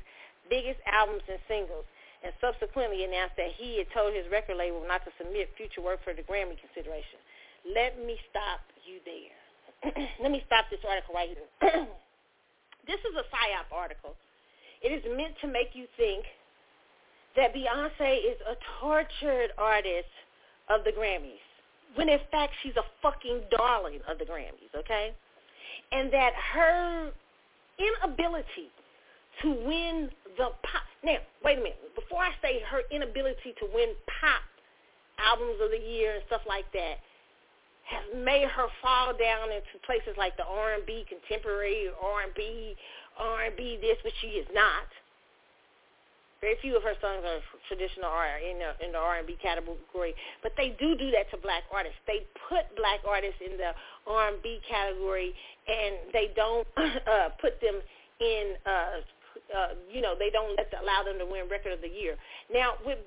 [SPEAKER 2] biggest albums and singles and subsequently announced that he had told his record label not to submit future work for the Grammy consideration. Let me stop you there. Let me stop this article right here. this is a PSYOP article. It is meant to make you think that Beyonce is a tortured artist of the Grammys, when in fact she's a fucking darling of the Grammys, okay? And that her inability to win the pop. Now, wait a minute. Before I say her inability to win pop albums of the year and stuff like that, has made her fall down into places like the R&B contemporary R&B R&B this, which she is not. Very few of her songs are traditional R in the in the R&B category, but they do do that to black artists. They put black artists in the R&B category, and they don't uh, put them in. Uh, uh, you know, they don't let the, allow them to win Record of the Year. Now, with,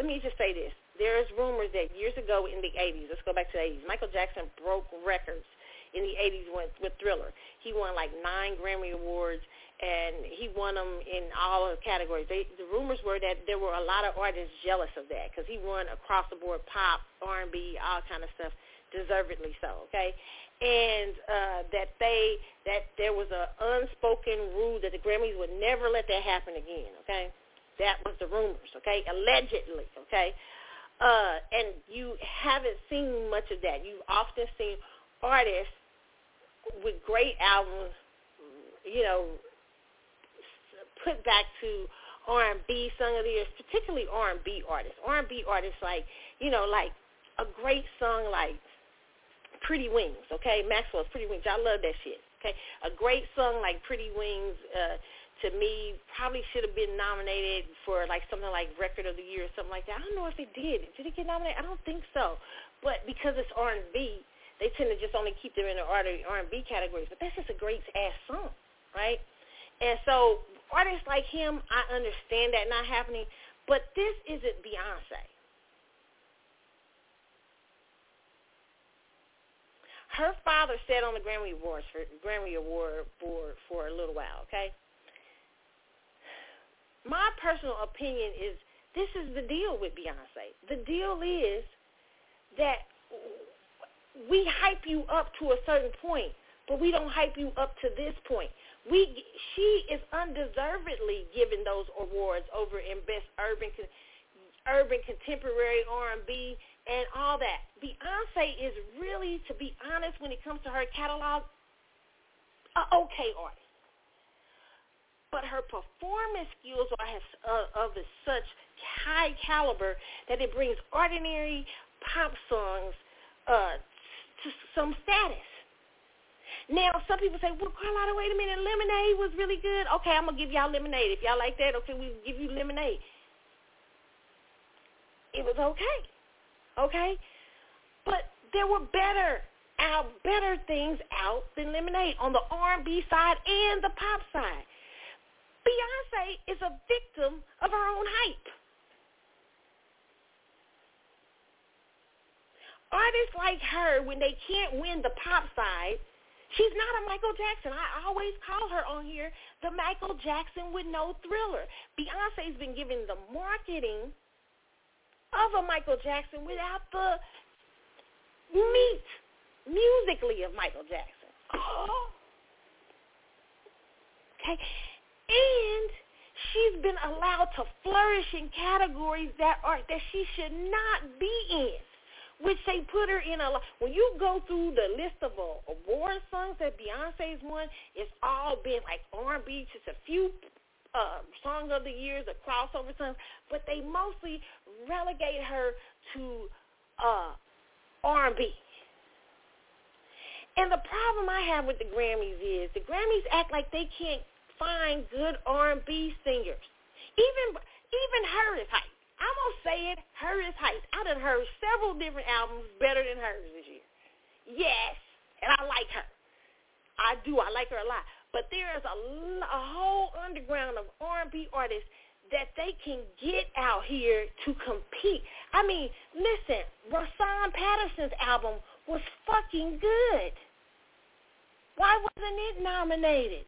[SPEAKER 2] let me just say this: there is rumors that years ago in the 80s, let's go back to the 80s, Michael Jackson broke records in the 80s with, with Thriller. He won like nine Grammy Awards, and he won them in all the categories. They, the rumors were that there were a lot of artists jealous of that because he won across the board pop, R&B, all kind of stuff, deservedly so, okay? And uh, that they that there was an unspoken rule that the Grammys would never let that happen again, okay? That was the rumors, okay? Allegedly, okay? Uh, and you haven't seen much of that. You've often seen artists with great albums, you know, put back to R&B song of the year, particularly R&B artists. R&B artists like, you know, like a great song like Pretty Wings, okay? Maxwell's Pretty Wings. I love that shit. Okay, a great song like Pretty Wings. Uh, to me probably should have been nominated for like something like record of the year or something like that. I don't know if it did. Did it get nominated? I don't think so. But because it's R&B, they tend to just only keep them in the R&B categories. But that's just a great ass song, right? And so artists like him, I understand that not happening. But this isn't Beyonce. Her father sat on the Grammy Awards for Grammy Award board for a little while, okay? my personal opinion is this is the deal with Beyonce. The deal is that we hype you up to a certain point, but we don't hype you up to this point. We she is undeservedly given those awards over in best urban urban contemporary R&B and all that. Beyonce is really, to be honest, when it comes to her catalog, a okay artist but her performance skills are uh, of such high caliber that it brings ordinary pop songs uh, to some status. Now, some people say, well, Carlotta, wait a minute, Lemonade was really good. Okay, I'm going to give y'all Lemonade. If y'all like that, okay, we'll give you Lemonade. It was okay, okay? But there were better out, better things out than Lemonade on the R&B side and the pop side. Beyonce is a victim of her own hype. artists like her, when they can't win the pop side, she's not a Michael Jackson. I always call her on here the Michael Jackson with no thriller. Beyonce's been giving the marketing of a Michael Jackson without the meat musically of Michael Jackson. Okay. And she's been allowed to flourish in categories that are that she should not be in which they put her in a lot. When you go through the list of uh, award songs that Beyonce's won, it's all been like R&B, just a few uh, songs of the years, the crossover songs, but they mostly relegate her to uh, R&B. And the problem I have with the Grammys is the Grammys act like they can't find good R&B singers. Even even her is hype. I'm gonna say it. Her is hype. I done heard several different albums better than hers this year. Yes, and I like her. I do. I like her a lot. But there is a, a whole underground of R&B artists that they can get out here to compete. I mean, listen, Rahsaan Patterson's album was fucking good. Why wasn't it nominated?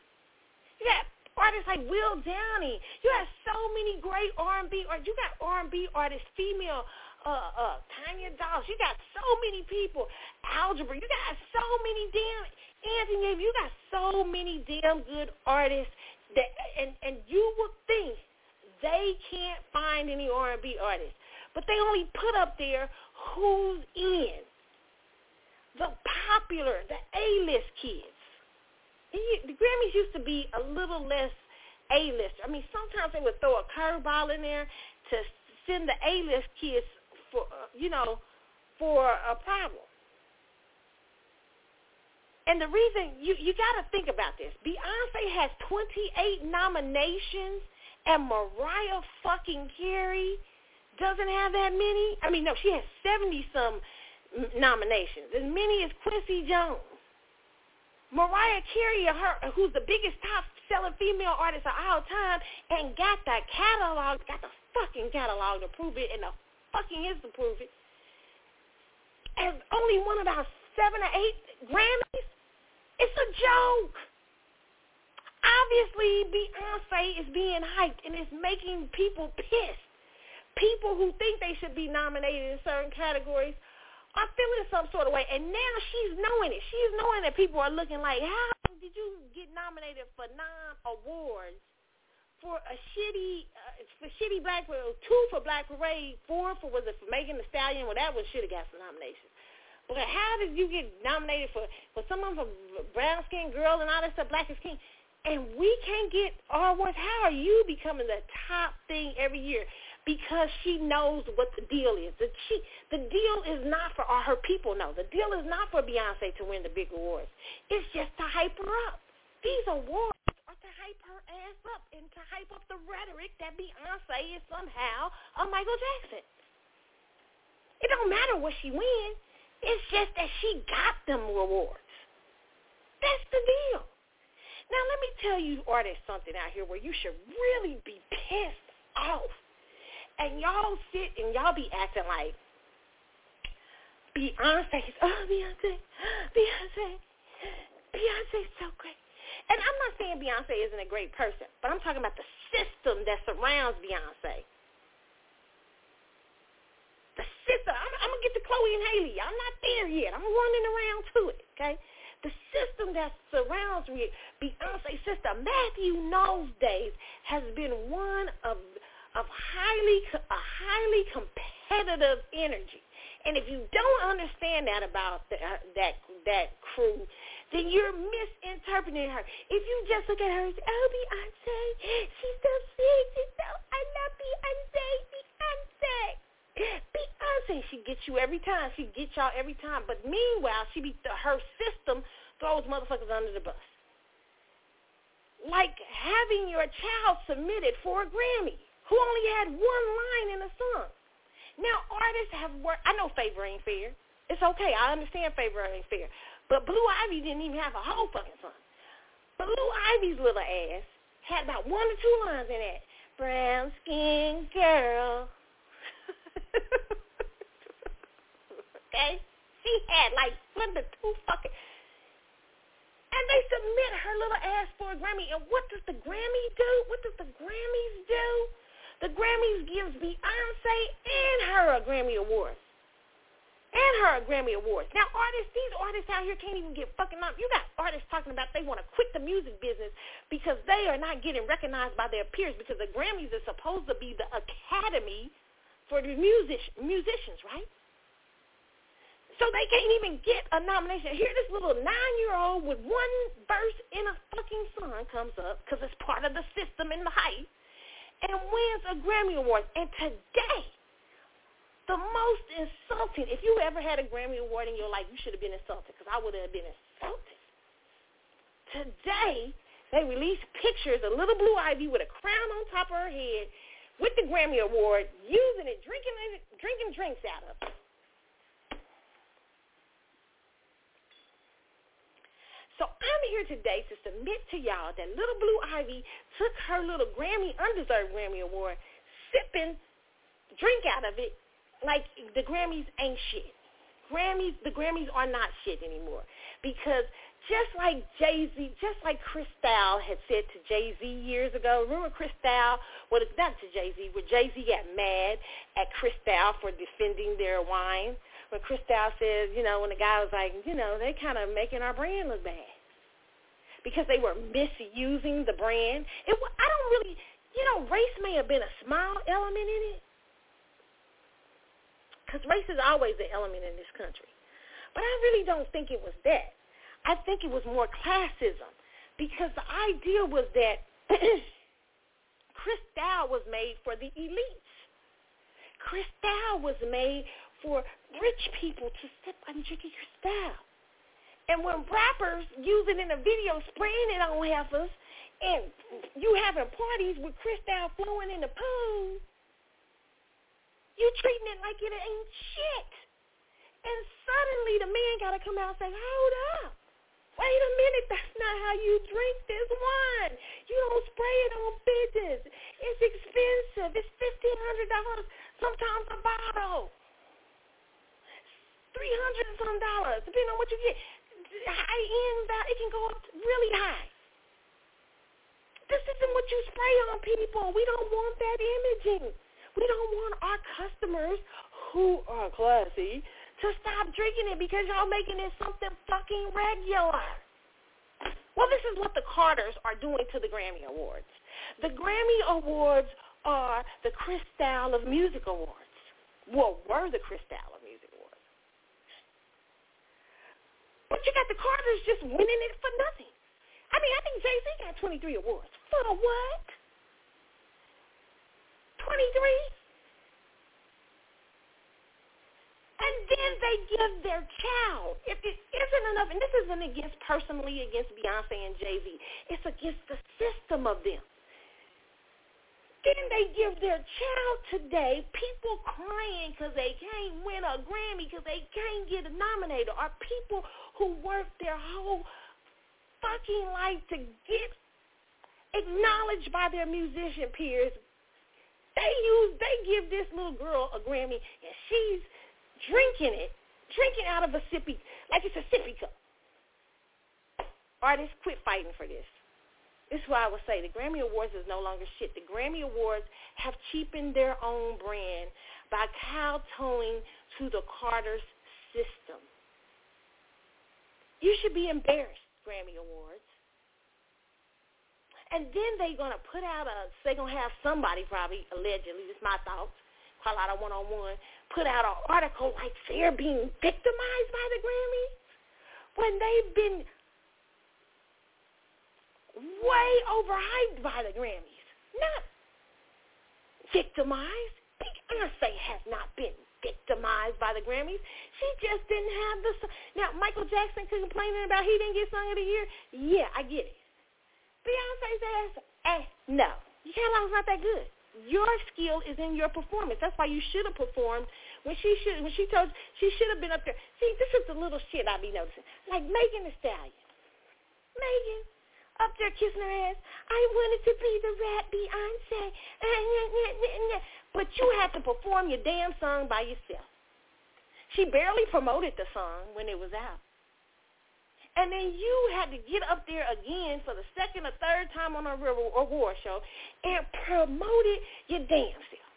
[SPEAKER 2] You got artists like Will Downing. You have so many great R&B, or you got R&B artists, female, uh, uh, Tanya Doss. You got so many people. Algebra. You got so many damn Anthony. You got so many damn good artists that, and and you would think they can't find any R&B artists, but they only put up there who's in the popular, the A-list kids the Grammys used to be a little less A-list. I mean, sometimes they would throw a curveball in there to send the A-list kids for, uh, you know, for a problem. And the reason you you got to think about this, Beyonce has 28 nominations, and Mariah fucking Carey doesn't have that many. I mean, no, she has 70 some nominations, as many as Quincy Jones. Mariah Carey, her, who's the biggest top-selling female artist of all time, and got the catalog, got the fucking catalog to prove it, and the fucking is to prove it, and only won about seven or eight Grammys. It's a joke. Obviously, Beyonce is being hyped, and it's making people pissed. People who think they should be nominated in certain categories I'm feeling some sort of way. And now she's knowing it. She's knowing that people are looking like, how did you get nominated for nine awards for a shitty, uh, for shitty Black Parade, two for Black Parade, four for, was it for Megan Thee Stallion? Well, that one should have got some nominations. But how did you get nominated for, for someone for brown skin girl and all that stuff, black as king? And we can't get our awards. How are you becoming the top thing every year? Because she knows what the deal is. The, she, the deal is not for all her people know. The deal is not for Beyonce to win the big awards. It's just to hype her up. These awards are to hype her ass up and to hype up the rhetoric that Beyonce is somehow a Michael Jackson. It don't matter what she wins. It's just that she got them awards. That's the deal. Now let me tell you artists something out here where you should really be pissed off and y'all sit and y'all be acting like Beyonce, oh Beyonce, Beyonce, Beyonce's so great. And I'm not saying Beyonce isn't a great person, but I'm talking about the system that surrounds Beyonce. The system. I'm, I'm gonna get to Chloe and Halle. I'm not there yet. I'm running around to it. Okay. The system that surrounds Beyonce system, Matthew Knowles days, has been one of of highly a highly competitive energy. And if you don't understand that about the, uh, that that crew, then you're misinterpreting her. If you just look at her say, "Oh, Beyonce, she's so sweet, she's so I love Beyonce, Beyonce." Beyonce, she gets you every time. She gets y'all every time. But meanwhile, she be her system throws motherfuckers under the bus. Like having your child submitted for a Grammy who only had one line in a song. Now artists have worked. I know favor ain't fair. It's okay. I understand favor ain't fair. But Blue Ivy didn't even have a whole fucking song. Blue Ivy's little ass had about one or two lines in it. Brown skin girl. okay? She had like one the two fucking and they submit her little ass for a Grammy. And what does the Grammy do? What does the Grammys do? The Grammys gives Beyonce and her a Grammy Award. And her a Grammy Award. Now artists, these artists out here can't even get fucking up. You got artists talking about they want to quit the music business because they are not getting recognized by their peers because the Grammys is supposed to be the academy for the music, musicians, right? So they can't even get a nomination. Here this little nine-year-old with one verse in a fucking song comes up because it's part of the system in the hype and wins a Grammy Award. And today, the most insulting, if you ever had a Grammy Award in your life, you should have been insulted because I would have been insulted. Today, they released pictures of little Blue Ivy with a crown on top of her head with the Grammy Award, using it, drinking drinking drinks out of it. So I'm here today to submit to y'all that little Blue Ivy took her little Grammy, undeserved Grammy Award, sipping drink out of it like the Grammys ain't shit. Grammys, the Grammys are not shit anymore because just like Jay-Z, just like Cristal had said to Jay-Z years ago. Remember Cristal? Well, it's not to Jay-Z, where Jay-Z got mad at Cristal for defending their wine when Cristal says, you know, when the guy was like, you know, they kind of making our brand look bad because they were misusing the brand. It, I don't really, you know, race may have been a small element in it because race is always an element in this country. But I really don't think it was that. I think it was more classism because the idea was that Cristal was made for the elites. Cristal was made for rich people to sip drink your style. And when rappers use it in a video, spraying it on heifers, and you having parties with Cristal flowing in the pool, you treating it like it ain't shit. And suddenly the man got to come out and say, hold up. Wait a minute, that's not how you drink this wine. You don't spray it on business. It's expensive. It's $1,500 sometimes a bottle three hundred and some dollars, depending on what you get. High end it can go up really high. This isn't what you spray on people. We don't want that imaging. We don't want our customers who are classy to stop drinking it because y'all making it something fucking regular. Well, this is what the Carters are doing to the Grammy Awards. The Grammy Awards are the Cristal of Music Awards. Well, were the Cristal of But you got the Carters just winning it for nothing. I mean, I think Jay-Z got 23 awards. For what? 23? And then they give their child. If it isn't enough, and this isn't against personally against Beyonce and Jay-Z, it's against the system of them. Then they give their child today people crying because they can't win a Grammy because they can't get a nominator or people who work their whole fucking life to get acknowledged by their musician peers. They use, they give this little girl a Grammy and she's drinking it, drinking out of a sippy, like it's a sippy cup. Artists, quit fighting for this. This is why I would say the Grammy Awards is no longer shit. The Grammy Awards have cheapened their own brand by kowtowing to the Carter's system. You should be embarrassed, Grammy Awards. And then they're going to put out a, they're going to have somebody probably, allegedly, this is my thoughts, Carlotta One-on-One, put out an article like they're being victimized by the Grammys when they've been way overhyped by the Grammys. Not victimized. Beyonce has not been victimized by the Grammys. She just didn't have the... Now, Michael Jackson complaining about he didn't get Song of the Year. Yeah, I get it. Beyonce's ass, eh, no. Your catalog's not that good. Your skill is in your performance. That's why you should have performed when she should when she told she should have been up there. See, this is the little shit I be noticing. Like Megan Thee Stallion. Megan, up there kissing her ass. I wanted to be the rat Beyonce. Ah, but you had to perform your damn song by yourself. She barely promoted the song when it was out. And then you had to get up there again for the second or third time on a award show and promote it your damn self.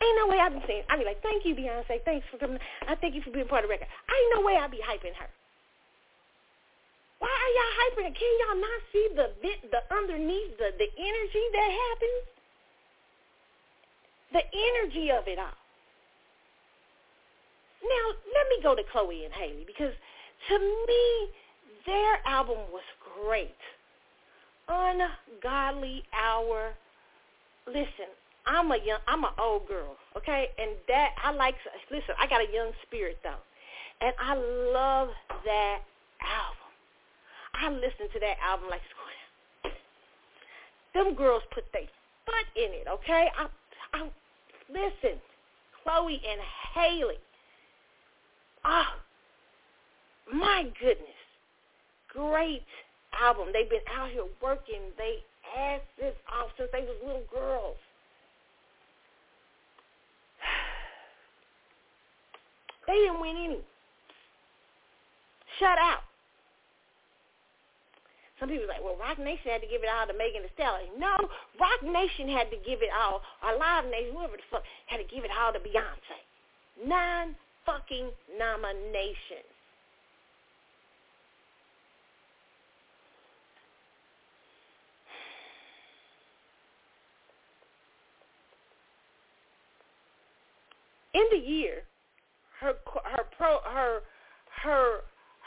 [SPEAKER 2] Ain't no way I'd be saying, I'd be like, thank you, Beyonce. Thanks for coming. I thank you for being part of the record. Ain't no way I'd be hyping her. Why are y'all hyping her? Can y'all not see the bit, the underneath, the, the energy that happens? The energy of it all. Now, let me go to Chloe and Haley because to me, their album was great. Ungodly Hour. Listen, I'm a young, I'm an old girl, okay, and that I like. Listen, I got a young spirit though, and I love that album. I listen to that album like them girls put their foot in it, okay? I, I listen, Chloe and Halle. Ah, oh, my goodness, great album. They've been out here working. They asses off since they was little girls. They didn't win any. Shut out. Some people like, well, Roc Nation had to give it all to Megan Thee Stallion. No, Roc Nation had to give it all, or Live Nation, whoever the fuck, had to give it all to Beyonce. Nine fucking nominations. In the year, her her pro her her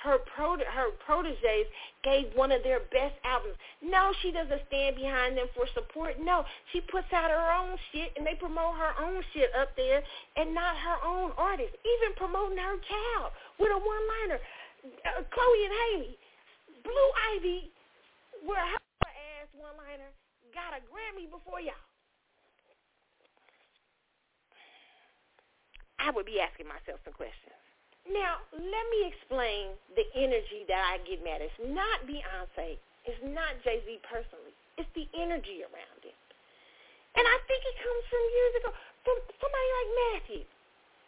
[SPEAKER 2] her pro her proteges gave one of their best albums. No, she doesn't stand behind them for support. No, she puts out her own shit and they promote her own shit up there and not her own artist. Even promoting her child with a one-liner. Uh, Chloe and Halle, Blue Ivy, where her ass one-liner got a Grammy before y'all. I would be asking myself some questions. Now, let me explain the energy that I get mad. It's not Beyonce. It's not Jay-Z personally. It's the energy around it. And I think it comes from years ago from somebody like Matthew.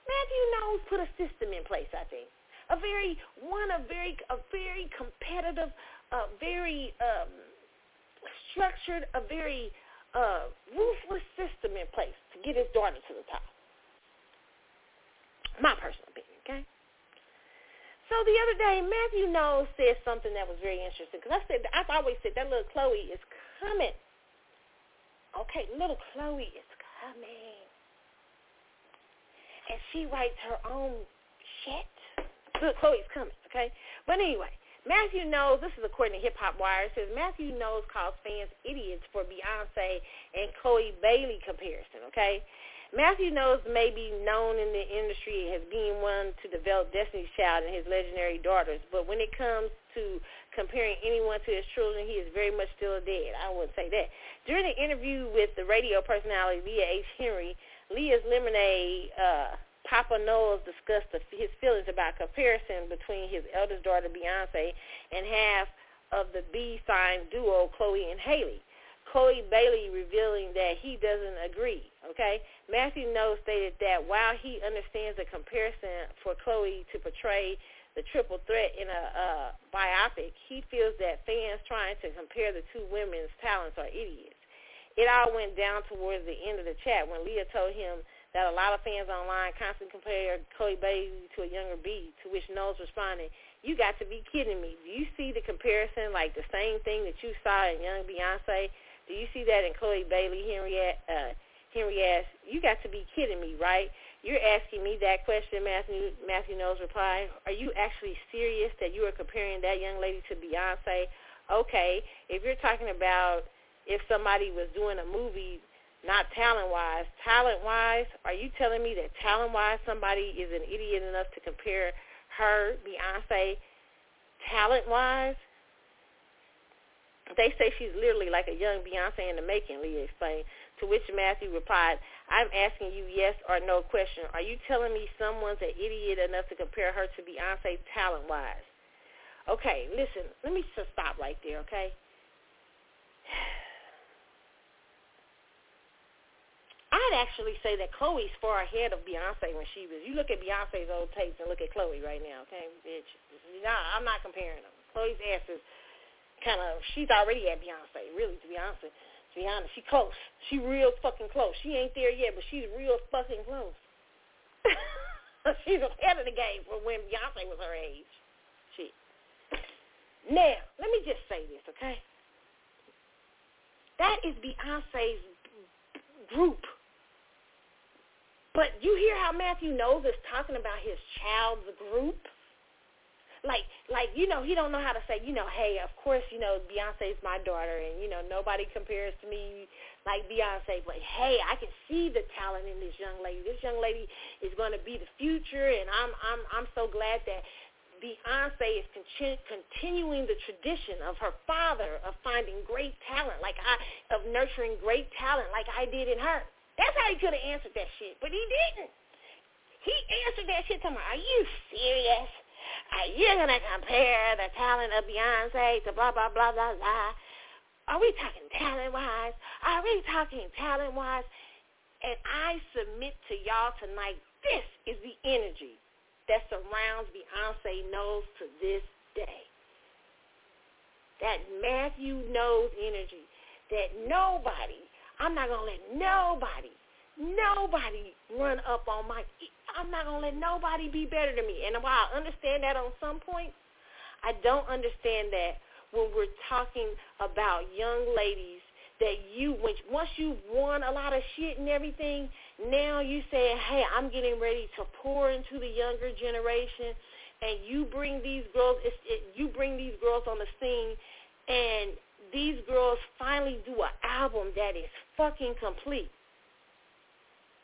[SPEAKER 2] Matthew Knowles put a system in place, I think. A very, one, a very, a very competitive, a very um, structured, a very uh, ruthless system in place to get his daughter to the top. My personal opinion, okay? So the other day, Matthew Knowles said something that was very interesting because I said, I've always said that little Chloe is coming. Okay, little Chloe is coming. And she writes her own shit. Little Chloe's coming, okay? But anyway, Matthew Knowles, this is according to Hip Hop Wire, says Matthew Knowles calls fans idiots for Beyonce and Chloe Bailey comparison, okay? Matthew Knowles may be known in the industry as being one to develop Destiny's Child and his legendary daughters, but when it comes to comparing anyone to his children, he is very much still dead. I wouldn't say that. During the interview with the radio personality Leah H. Henry, Leah's Lemonade, uh, Papa Knowles discussed the, his feelings about comparison between his eldest daughter Beyonce and half of the B-sign duo Chloe and Halle. Chloe Bailey revealing that he doesn't agree. Okay, Matthew Knowles stated that while he understands the comparison for Chloe to portray the triple threat in a uh, biopic, he feels that fans trying to compare the two women's talents are idiots. It all went down towards the end of the chat when Leah told him that a lot of fans online constantly compare Chloe Bailey to a younger B, to which Knowles responded, you got to be kidding me. Do you see the comparison like the same thing that you saw in young Beyonce? Do you see that in Chloe Bailey, Henriette, uh, Henry asked, you got to be kidding me, right? You're asking me that question, Matthew, Matthew Knowles replied. Are you actually serious that you are comparing that young lady to Beyonce? Okay, if you're talking about if somebody was doing a movie, not talent-wise, talent-wise, are you telling me that talent-wise somebody is an idiot enough to compare her, Beyonce, talent-wise? They say she's literally like a young Beyonce in the making, Leah explained. To which Matthew replied, I'm asking you yes or no question. Are you telling me someone's an idiot enough to compare her to Beyonce talent-wise? Okay, listen, let me just stop right there, okay? I'd actually say that Chloe's far ahead of Beyonce when she was. You look at Beyonce's old tapes and look at Chloe right now, okay, bitch. Nah, I'm not comparing them. Chloe's ass is kind of, she's already at Beyonce, really, to be honest. To be honest, she close. She real fucking close. She ain't there yet, but she's real fucking close. she's ahead of the game from when Beyonce was her age. She. Now, let me just say this, okay? That is Beyonce's group. But you hear how Matthew Knowles is talking about his child's group? Like, like you know, he don't know how to say, you know, hey, of course, you know, Beyonce's my daughter, and you know, nobody compares to me like Beyonce. But hey, I can see the talent in this young lady. This young lady is going to be the future, and I'm, I'm, I'm so glad that Beyonce is con- continuing the tradition of her father of finding great talent, like I, of nurturing great talent, like I did in her. That's how he could have answered that shit, but he didn't. He answered that shit to me. Are you serious? Are you gonna compare the talent of Beyonce to blah blah blah blah blah? Are we talking talent wise? Are we talking talent wise? And I submit to y'all tonight, this is the energy that surrounds Beyonce Knowles to this day. That Matthew Knowles energy that nobody I'm not going to let nobody, nobody run up on my, I'm not going to let nobody be better than me. And while I understand that on some points, I don't understand that when we're talking about young ladies that you, when, once you've won a lot of shit and everything, now you say, hey, I'm getting ready to pour into the younger generation, and you bring these girls, it, you bring these girls on the scene, and these girls finally do an album that is fucking complete.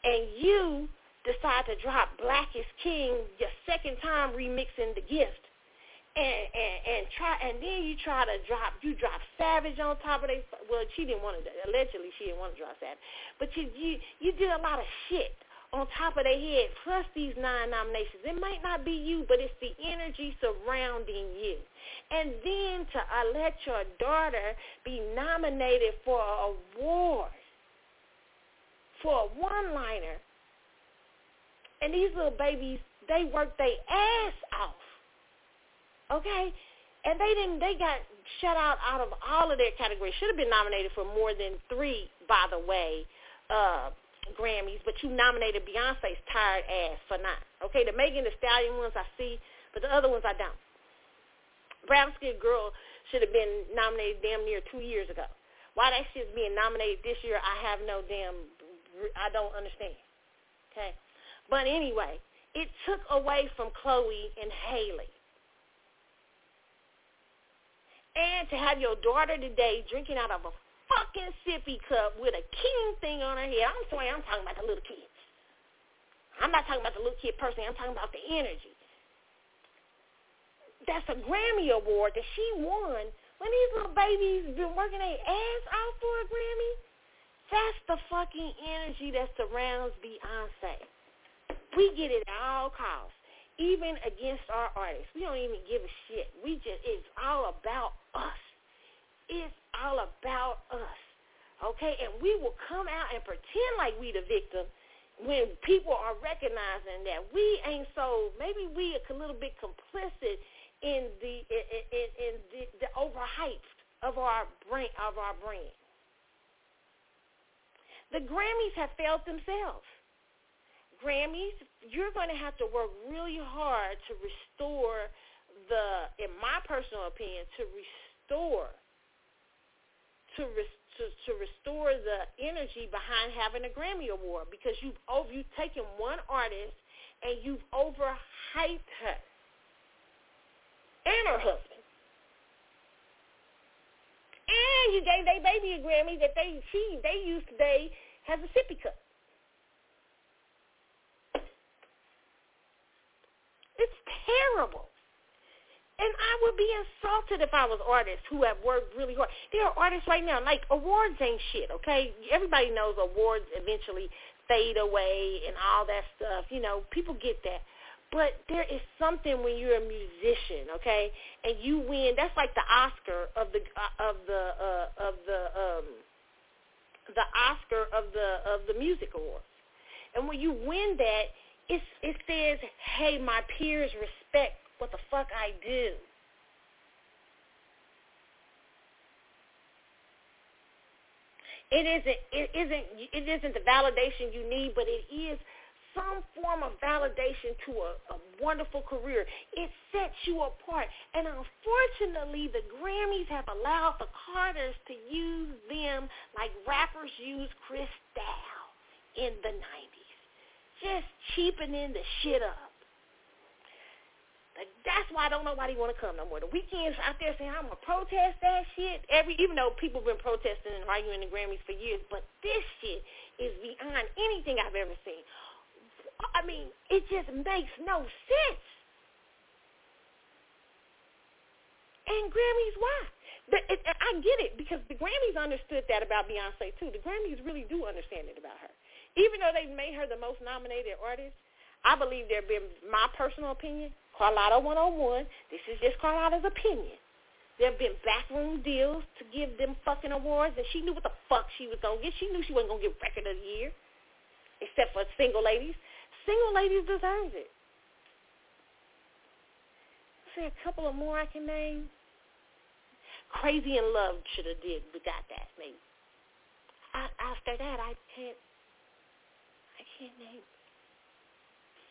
[SPEAKER 2] And you decide to drop Black is King your second time remixing the gift. And, and and try and then you try to drop you drop Savage on top of it. Well, she didn't want to. Allegedly, she didn't want to drop Savage, but you you you did a lot of shit on top of their head, plus these nine nominations. It might not be you, but it's the energy surrounding you. And then to uh, let your daughter be nominated for an award, for a one-liner. And these little babies, they work their ass off. Okay? And they didn't, they got shut out out of all of their categories. Should have been nominated for more than three, by the way. Uh, Grammys, but you nominated Beyonce's tired ass for nine. Okay, the Megan Thee Stallion ones I see, but the other ones I don't. Brown Skin Girl should have been nominated damn near two years ago. Why that shit's being nominated this year, I have no damn, I don't understand. Okay, but anyway, it took away from Chloe and Halle. And to have your daughter today drinking out of a fucking sippy cup with a king thing on her head. I'm sorry, I'm talking about the little kids. I'm not talking about the little kid person. I'm talking about the energy. That's a Grammy award that she won when these little babies been working their ass off for a Grammy. That's the fucking energy that surrounds Beyonce. We get it at all costs, even against our artists. We don't even give a shit. We just, it's all about us. It's all about us. Okay? And we will come out and pretend like we the victim when people are recognizing that we ain't so maybe we a little bit complicit in the in, in, in the, the of our brain of our brain. The Grammys have failed themselves. Grammys, you're going to have to work really hard to restore the, in my personal opinion, to restore to, res- to to restore the energy behind having a Grammy award because you've over you've taken one artist and you've overhyped her and her husband. And you gave their baby a Grammy that they she they used today has a sippy cup. It's terrible. And I would be insulted if I was artists who have worked really hard. There are artists right now, like awards ain't shit, okay? Everybody knows awards eventually fade away and all that stuff. You know, people get that. But there is something when you're a musician, okay, and you win. That's like the Oscar of the uh, of the uh, of the um, the Oscar of the of the music awards. And when you win that, it's, it says, hey, my peers respect what the fuck I do. It isn't it isn't it isn't the validation you need, but it is some form of validation to a, a wonderful career. It sets you apart. And unfortunately, the Grammys have allowed the Carters to use them like rappers use Cristal in the 90s. Just cheapening the shit up. That's why I don't nobody want to come no more. The Weeknd's out there saying I'm gonna protest that shit. Every even though people been protesting and arguing the Grammys for years, but this shit is beyond anything I've ever seen. I mean, it just makes no sense. And Grammys, why? But it, I get it because the Grammys understood that about Beyonce too. The Grammys really do understand it about her, even though they made her the most nominated artist. I believe there have been my personal opinion. Carlotta 101. This is just Carlotta's opinion. There have been backroom deals to give them fucking awards, and she knew what the fuck she was gonna get. She knew she wasn't gonna get record of the year, except for single ladies. Single ladies deserve it. See a couple of more I can name. Crazy in Love should have did. We got that maybe. I, after that, I can't. Can't name.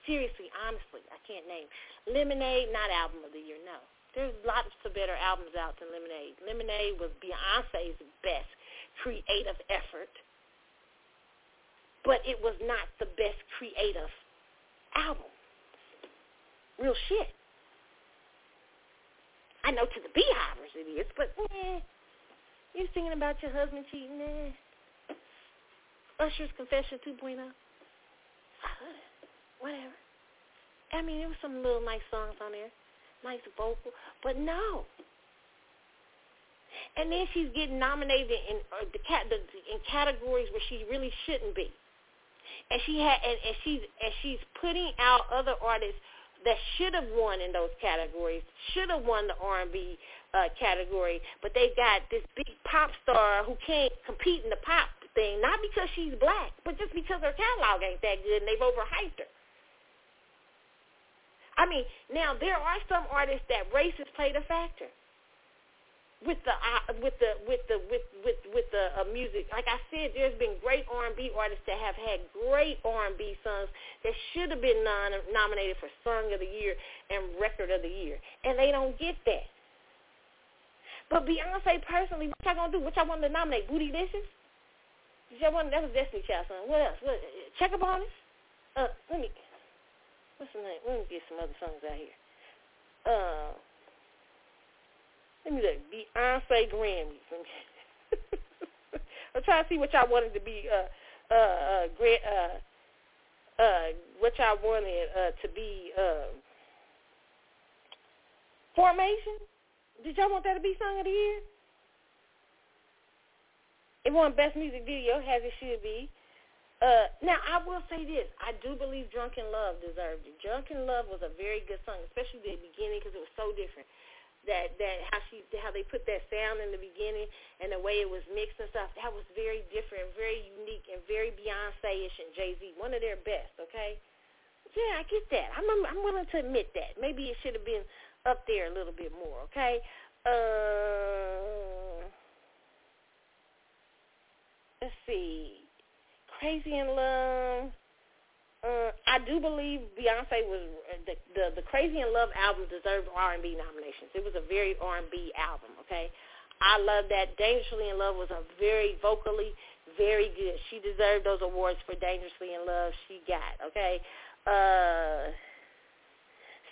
[SPEAKER 2] Seriously, honestly, I can't name. Lemonade, not album of the year. No, there's lots of better albums out than Lemonade. Lemonade was Beyonce's best creative effort but it was not the best creative album. Real shit. I know to the BeyHivers it is, but eh, you're singing about your husband cheating, eh? Usher's Confession 2.0. Whatever. I mean, there was some little nice songs on there, nice vocal, but no. And then she's getting nominated in uh, the, cat, the in categories where she really shouldn't be. And she had and, and she's and she's putting out other artists that should have won in those categories, should have won the R&B uh, category, but they got this big pop star who can't compete in the pop thing, not because she's black, but just because her catalog ain't that good and they've overhyped her. I mean, now there are some artists that race has played a factor with the uh, with the with the with with with the uh, music. Like I said, there's been great R&B artists that have had great R&B songs that should have been non- nominated for Song of the Year and Record of the Year, and they don't get that. But Beyonce personally, what y'all gonna do? What y'all want to nominate? Bootylicious? Y'all want that was Destiny Child song. What else? What, check up on us. Uh, let me. What's the name? Let me get some other songs out here. Uh. Let me look. Beyonce Grammys. I'm trying to see what y'all wanted to be. Uh, uh, uh, uh, uh, what y'all wanted uh, to be. Uh, Formation. Did y'all want that to be Song of the Year? It won Best Music Video, as it should be. Uh, now, I will say this. I do believe Drunk in Love deserved it. Drunk in Love was a very good song, especially the beginning because it was so different that that how she how they put that sound in the beginning and the way it was mixed and stuff that was very different, very unique, and very Beyonce-ish and Jay Z. One of their best. Okay. Yeah, I get that. I'm I'm willing to admit that. Maybe it should have been up there a little bit more. Okay. Uh, let's see. Crazy in Love. Uh, I do believe Beyonce was the, the the Crazy in Love album deserved R and B nominations. It was a very R and B album. Okay, I love that. Dangerously in Love was a very vocally very good. She deserved those awards for Dangerously in Love. She got okay. Uh,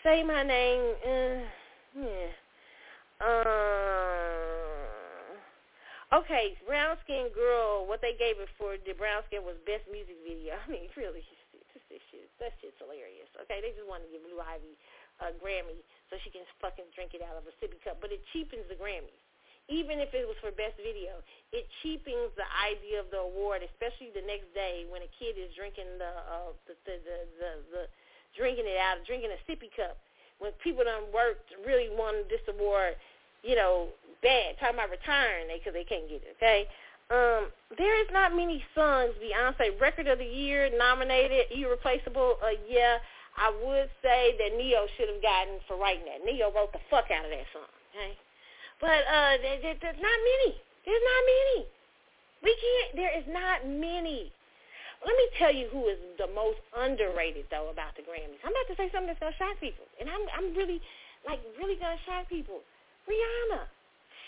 [SPEAKER 2] say my name. Uh, yeah. Uh, okay, Brown Skin Girl. What they gave it for the Brown Skin was best music video. I mean, really this shit. That shit's hilarious. Okay, they just want to give Blue Ivy a Grammy so she can fucking drink it out of a sippy cup, but it cheapens the Grammys. Even if it was for best video, it cheapens the idea of the award, especially the next day when a kid is drinking the uh, the, the the the the drinking it out, drinking a sippy cup. When people done worked, really won this award, you know, bad, talking about retiring because they can't get it. Okay, Um, there is not many songs Beyonce Record of the Year nominated, Irreplaceable. Uh, yeah, I would say that Ne-Yo should have gotten for writing that. Ne-Yo wrote the fuck out of that song. Okay, but uh, there, there, there's not many. There's not many. We can't. There is not many. Let me tell you who is the most underrated though about the Grammys. I'm about to say something that's gonna shock people, and I'm I'm really like really gonna shock people. Rihanna,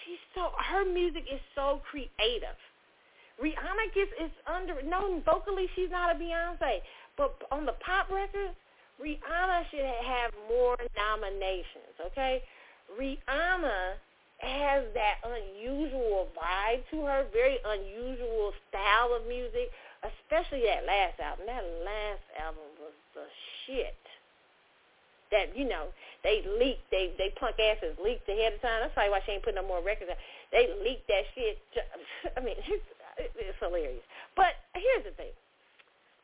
[SPEAKER 2] she's so her music is so creative. Rihanna gets is under no vocally she's not a Beyonce, but on the pop records, Rihanna should have more nominations. Okay, Rihanna has that unusual vibe to her, very unusual style of music, especially that last album. That last album was the shit. That you know they leaked, they they punk asses leaked ahead of time. That's probably why she ain't put no more records out. They leaked that shit. I mean, it's it's hilarious. But here's the thing.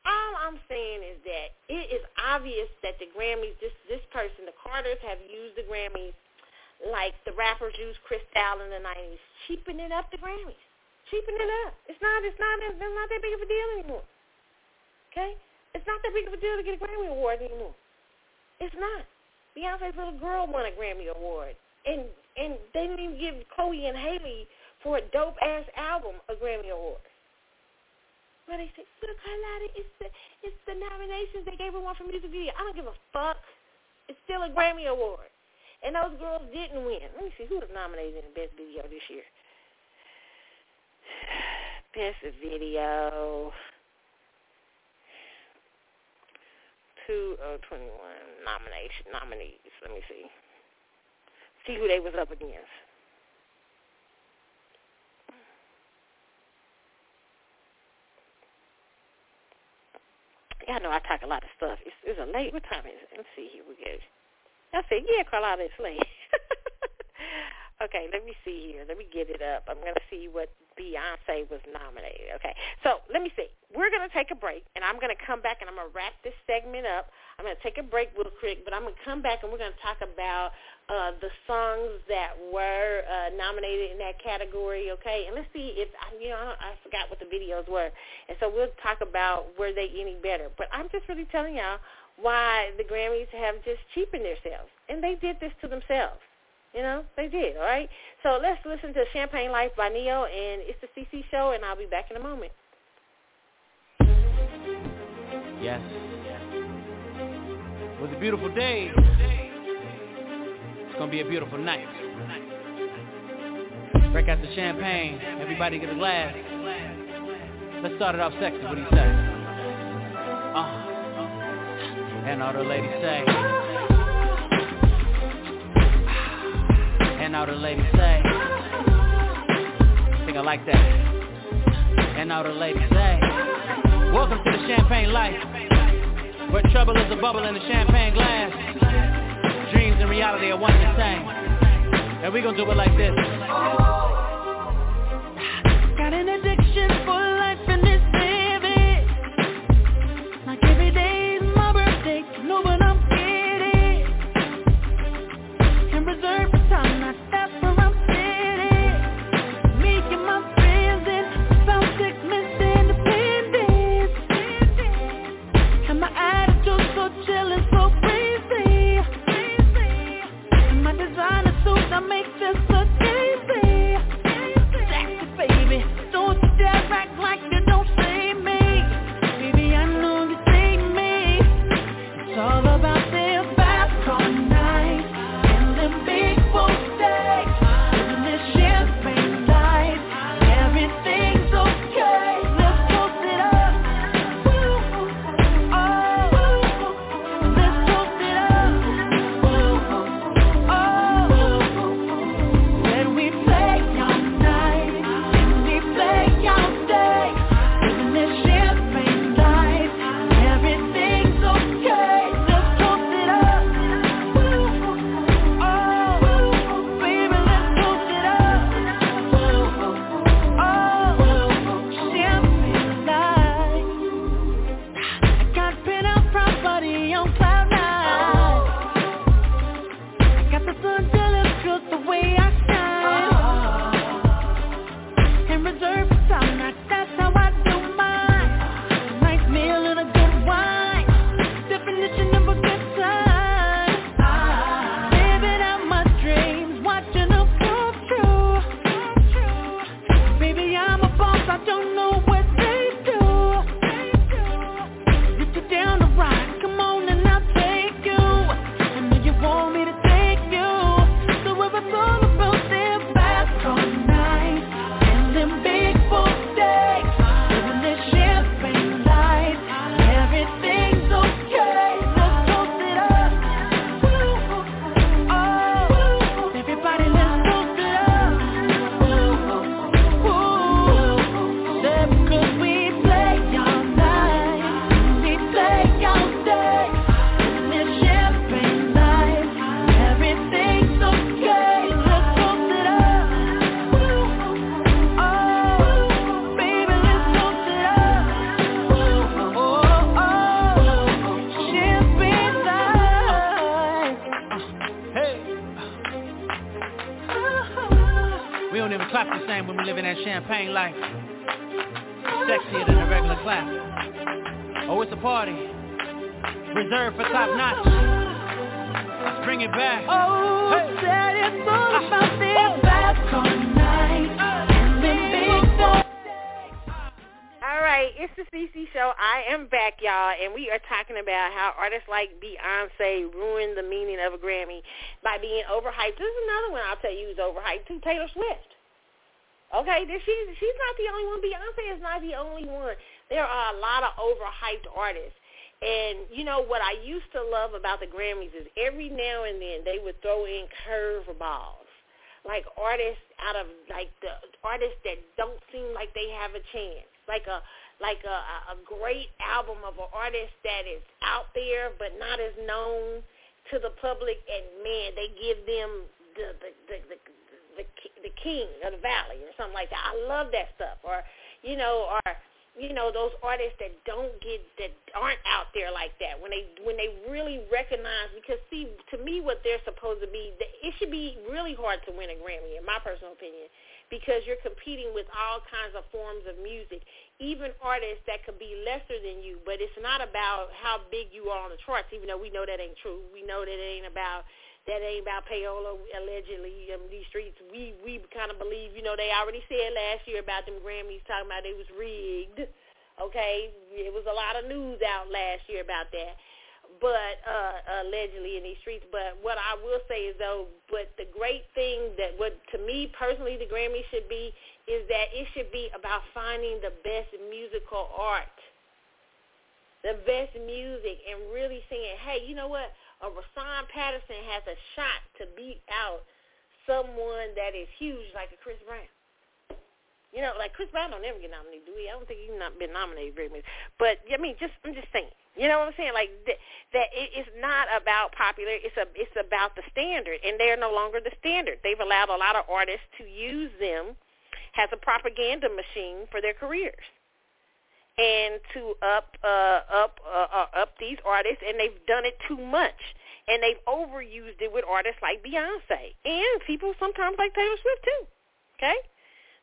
[SPEAKER 2] All I'm saying is that it is obvious that the Grammys, this this person, the Carters, have used the Grammys like the rappers used Cristal in the '90s, cheapening up the Grammys, cheapening it up. It's not, it's not, it's not that big of a deal anymore. Okay, it's not that big of a deal to get a Grammy award anymore. It's not. Beyonce's little girl won a Grammy award, and and they didn't even give Chloe and Halle for a dope ass album a Grammy award. But they said, look, Carlotta, it's the it's the nominations. They gave her one for music video. I don't give a fuck. It's still a Grammy award. And those girls didn't win. Let me see who was nominated in best video this year. Best video. Two of twenty-one nomination nominees. Let me see. See who they was up against. Y'all know I talk a lot of stuff. It's, it's a late. What time is it? Let's see here. We get. I said, yeah, Carlotta, it's late. okay, let me see here. Let me get it up. I'm going to see what Beyonce was nominated. Okay, so let me see. We're going to take a break, and I'm going to come back, and I'm going to wrap this segment up. I'm going to take a break real quick, but I'm going to come back, and we're going to talk about uh, the songs that were uh, nominated in that category, okay? And let's see if, you know, I, I forgot what the videos were. And so we'll talk about were they any better. But I'm just really telling y'all why the Grammys have just cheapened themselves. And they did this to themselves. You know, they did, all right? So let's listen to Champagne Life by Ne-Yo, and it's the CC Show, and I'll be back in a moment.
[SPEAKER 3] Yes. It was a beautiful day. It's gonna be a beautiful night. Break out the champagne. Everybody get a glass. Let's start it off sexy. What do you say? Uh, and all the ladies say. And all the ladies say. I think I like that. And all the ladies say. Welcome to the champagne life. Where trouble is a bubble in the champagne glass dreams and reality are one and the same. And we gonna do it like this.
[SPEAKER 5] Champagne life.
[SPEAKER 6] Sexier than a regular clap. Oh, it's a party. Reserved for top notch. Let's bring it back.
[SPEAKER 3] Oh, hey. said it's all about this back.
[SPEAKER 2] All right, it's the CC show. I am back, y'all, and we are talking about how artists like Beyonce ruined the meaning of a Grammy by being overhyped. There's another one I'll tell you who's overhyped too, Taylor Swift. Okay, she's she's not the only one. Beyonce is not the only one. There are a lot of overhyped artists. And you know what I used to love about the Grammys is every now and then they would throw in curveballs, like artists out of like the artists that don't seem like they have a chance like a like a, a great album of an artist that is out there but not as known to the public, and man, they give them the the the the, the, the king of the valley or something like that. I love that stuff. Or you know, or you know those artists that don't get that aren't out there like that when they when they really recognize because see to me what they're supposed to be it should be really hard to win a Grammy in my personal opinion because you're competing with all kinds of forms of music, even artists that could be lesser than you. But it's not about how big you are on the charts, even though we know that ain't true. We know that it ain't about that ain't about payola allegedly in these streets. We we kind of believe, you know, they already said last year about them Grammys talking about it was rigged. Okay, it was a lot of news out last year about that but uh, allegedly in these streets. But what I will say is though, but the great thing that what to me personally the Grammy should be is that it should be about finding the best musical art, the best music, and really saying, hey, you know what? A Rahsaan Patterson has a shot to beat out someone that is huge like a Chris Brown. You know, like Chris Brown don't ever get nominated, do he? I don't think he's not been nominated very much. But I mean, just I'm just saying. You know what I'm saying? Like th- that it, it is not about popular. It's a it's about the standard, and they're no longer the standard. They've allowed a lot of artists to use them as a propaganda machine for their careers, and to up uh, up uh, uh, up these artists, and they've done it too much, and they've overused it with artists like Beyonce and people sometimes like Taylor Swift too. Okay.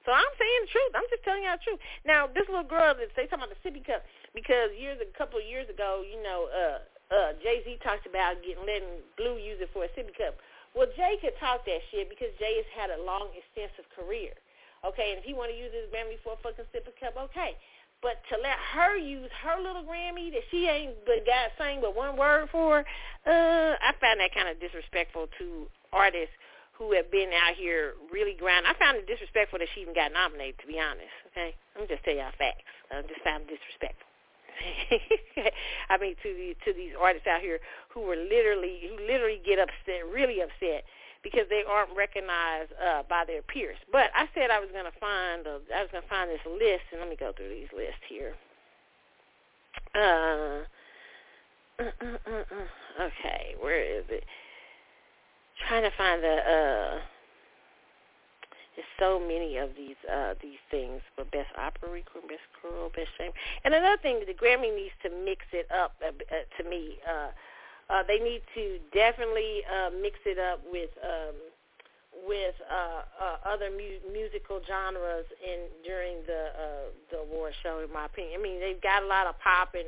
[SPEAKER 2] So I'm saying the truth. I'm just telling y'all the truth. Now, this little girl that they talking about the sippy cup because years a couple of years ago, you know, uh, uh, Jay Z talked about getting letting Blue use it for a sippy cup. Well, Jay could talk that shit because Jay has had a long, extensive career. Okay, and if he want to use his Grammy for a fucking sippy cup, okay. But to let her use her little Grammy that she ain't but got sang but one word for, uh, I find that kind of disrespectful to artists who have been out here really grinding. I found it disrespectful that she even got nominated, to be honest. Okay, I'm just tell y'all facts. I just found it disrespectful. I mean, to the to these artists out here who were literally who literally get upset, really upset because they aren't recognized uh, by their peers. But I said I was going to find a, I was going to find this list, and let me go through these lists here. Uh, uh, uh, uh, uh okay, where is it? trying to find the uh there's so many of these uh these things for best opera record, best choral, best shame. And another thing, the Grammy needs to mix it up uh, uh, to me. Uh uh they need to definitely uh mix it up with um with uh, uh other mu- musical genres in during the uh the award show in my opinion. I mean, they've got a lot of pop and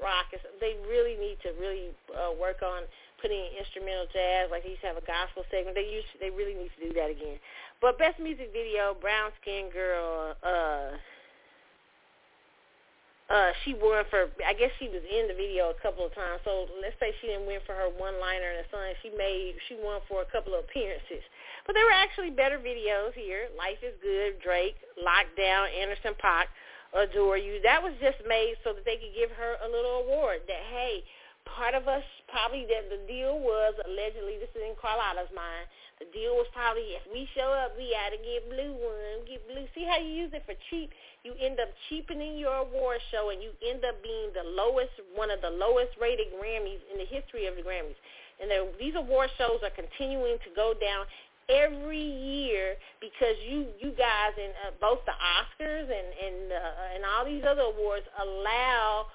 [SPEAKER 2] rock. They really need to really uh, work on putting in instrumental jazz, like they used to have a gospel segment. They used to, they really need to do that again. But best music video, Brown Skin Girl, uh uh she won for I guess she was in the video a couple of times. So let's say she didn't win for her one liner in the sun. She made she won for a couple of appearances. But there were actually better videos here. Life is Good, Drake, Lockdown, Anderson .Paak, Adore You. That was just made so that they could give her a little award that hey, part of us probably that the deal was allegedly this is in Carlotta's mind. The deal was probably if we show up, we got to get blue one, get blue. See how you use it for cheap? You end up cheapening your award show, and you end up being the lowest, one of the lowest rated Grammys in the history of the Grammys. And these award shows are continuing to go down every year because you you guys in uh, both the Oscars and and uh, and all these other awards allow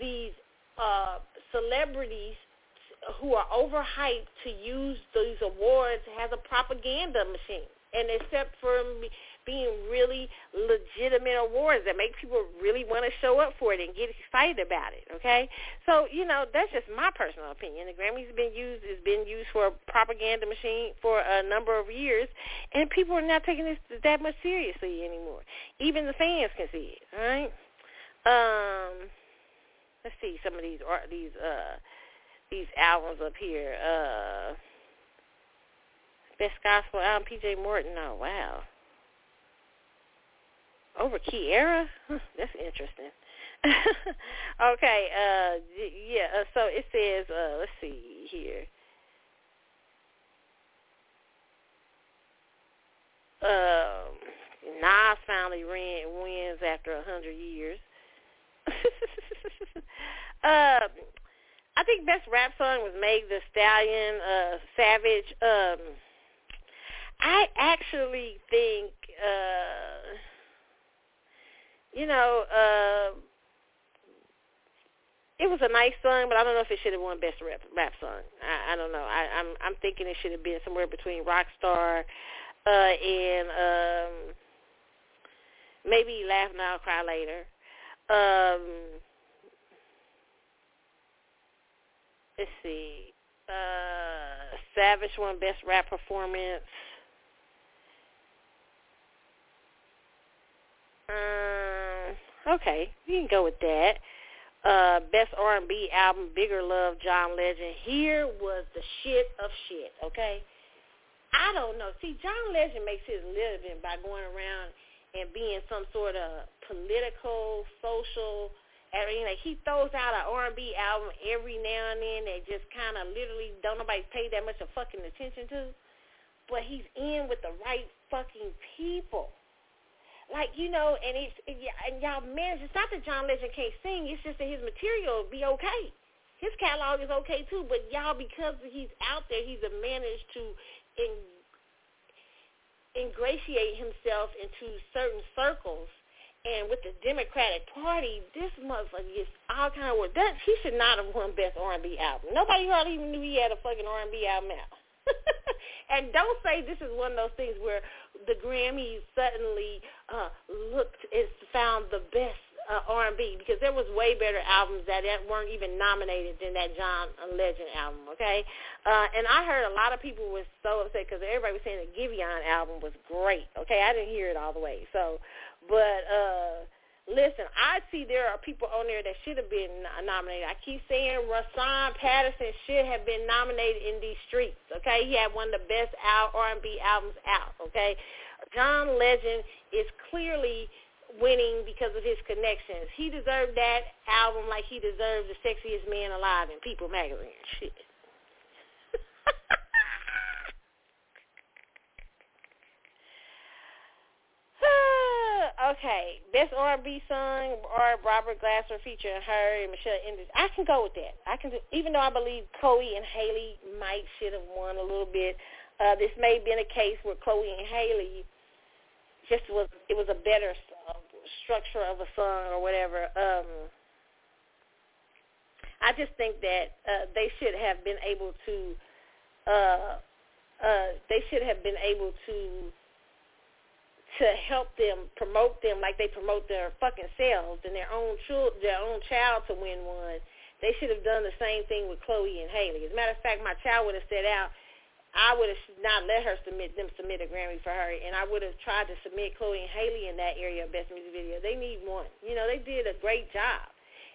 [SPEAKER 2] these uh, celebrities who are overhyped to use these awards as a propaganda machine. and except for being really legitimate awards that make people really want to show up for it and get excited about it. Okay, so you know that's just my personal opinion. The Grammys have been used has been used for a propaganda machine for a number of years, and people are not taking this that much seriously anymore. Even the fans can see it. All right. Um, let's see some of these these uh these albums up here. Uh, best gospel album, P.J. Morton. Oh wow over Kierra? That's interesting. okay, uh, yeah, uh, so it says, uh, let's see here. Um, Nas finally ran, wins after a hundred years. um, I think best rap song was Meg the Stallion, uh, Savage. Um, I actually think uh you know, uh, it was a nice song, but I don't know if it should have won best rap rap song. I, I don't know. I, I'm I'm thinking it should have been somewhere between Rockstar uh, and um, maybe Laugh Now Cry Later. Um, let's see. Uh, Savage won best rap performance. Um, okay, you can go with that. Uh, best R&B album, Bigger Love, John Legend. Here was the shit of shit, okay? I don't know. See, John Legend makes his living by going around and being some sort of political, social, I mean, like he throws out an R&B album every now and then that just kind of literally don't nobody pay that much of fucking attention to. But he's in with the right fucking people. Like you know, and it's and y'all manage. It's not that John Legend can't sing. It's just that his material be okay. His catalog is okay too. But y'all, because he's out there, he's managed to in, ingratiate himself into certain circles. And with the Democratic Party, this motherfucker gets all kind of work. That he should not have won Best R&B Album. Nobody hardly even knew he had a fucking R&B album out. and don't say this is one of those things where the Grammys suddenly uh, looked and found the best uh, R&B because there was way better albums that weren't even nominated than that John Legend album. Okay, uh, and I heard a lot of people were so upset because everybody was saying the Giveon album was great. Okay, I didn't hear it all the way. So, but. uh Listen, I see there are people on there that should have been nominated. I keep saying Rahsaan Patterson should have been nominated in these streets. Okay, he had one of the best R&B albums out. Okay, John Legend is clearly winning because of his connections. He deserved that album like he deserved the sexiest man alive in People magazine. Shit. okay, best R&B song or Robert Glasper featuring H.E.R. and Michelle Enders. I can go with that. I can, do, even though I believe Chloe and Halle might should have won a little bit. Uh, this may have been a case where Chloe and Halle just was it was a better uh, structure of a song or whatever. Um, I just think that uh, they should have been able to. Uh, uh, they should have been able to to help them promote them like they promote their fucking selves and their own child, their own child to win one. They should have done the same thing with Chloe and Halle. As a matter of fact, my child would have set out. I would have not let her submit them submit a Grammy for her, and I would have tried to submit Chloe and Halle in that area of best music video. They need one. You know, they did a great job.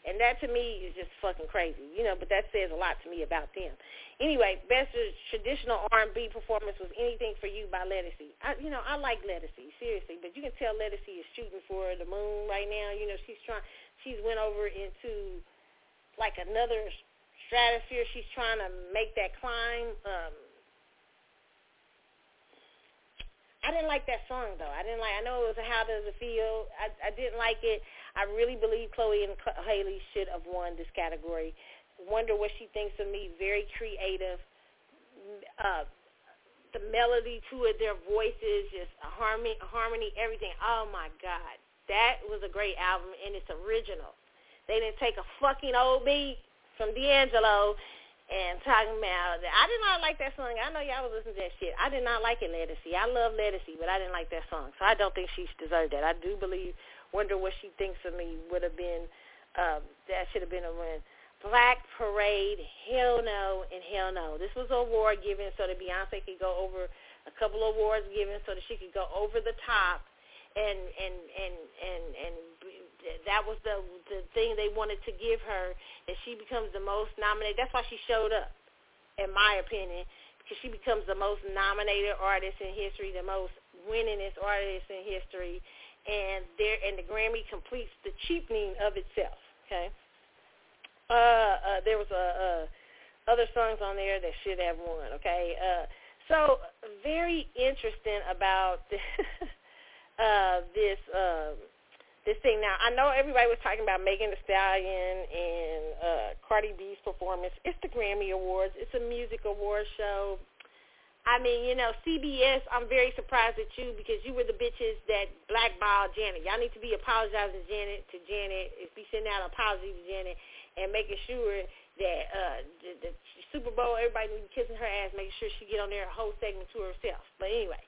[SPEAKER 2] And that to me is just fucking crazy, you know. But that says a lot to me about them. Anyway, best traditional R&B performance was "Anything for You" by Ledisi. I, you know, I like Ledisi seriously, but you can tell Ledisi is shooting for the moon right now. You know, she's trying. She's went over into like another stratosphere. She's trying to make that climb. Um, I didn't like that song though. I didn't like. I know it was a How Does It Feel. I I didn't like it. I really believe Chloe and Halle should have won this category. Wonder what she thinks of me. Very creative. Uh, the melody to it, their voices, just harmony, harmony, everything. Oh my God, that was a great album, and it's original. They didn't take a fucking old beat from D'Angelo and talking about that. I did not like that song. I know y'all was listening to that shit. I did not like it, Ledisi. I love Ledisi, but I didn't like that song. So I don't think she deserved that. I do believe Wonder What She Thinks of Me would have been um, that should have been a win. Black Parade, hell no and hell no. This was an award given so that Beyonce could go over a couple of awards given so that she could go over the top and and and and and that was the the thing they wanted to give her that she becomes the most nominated. That's why she showed up, in my opinion, because she becomes the most nominated artist in history, the most winningest artist in history, and there and the Grammy completes the cheapening of itself. Okay. Uh, uh there was a, uh other songs on there that should have won. Okay. Uh, so very interesting about uh, this. Um, this thing. Now, I know everybody was talking about Megan Thee Stallion and uh, Cardi B's performance. It's the Grammy Awards. It's a music award show. I mean, you know, CBS, I'm very surprised at you because you were the bitches that blackballed Janet. Y'all need to be apologizing Janet to Janet, be sending out an apology to Janet and making sure that uh the, the Super Bowl, everybody need to be kissing her ass, making sure she get on there a whole segment to herself. But anyway,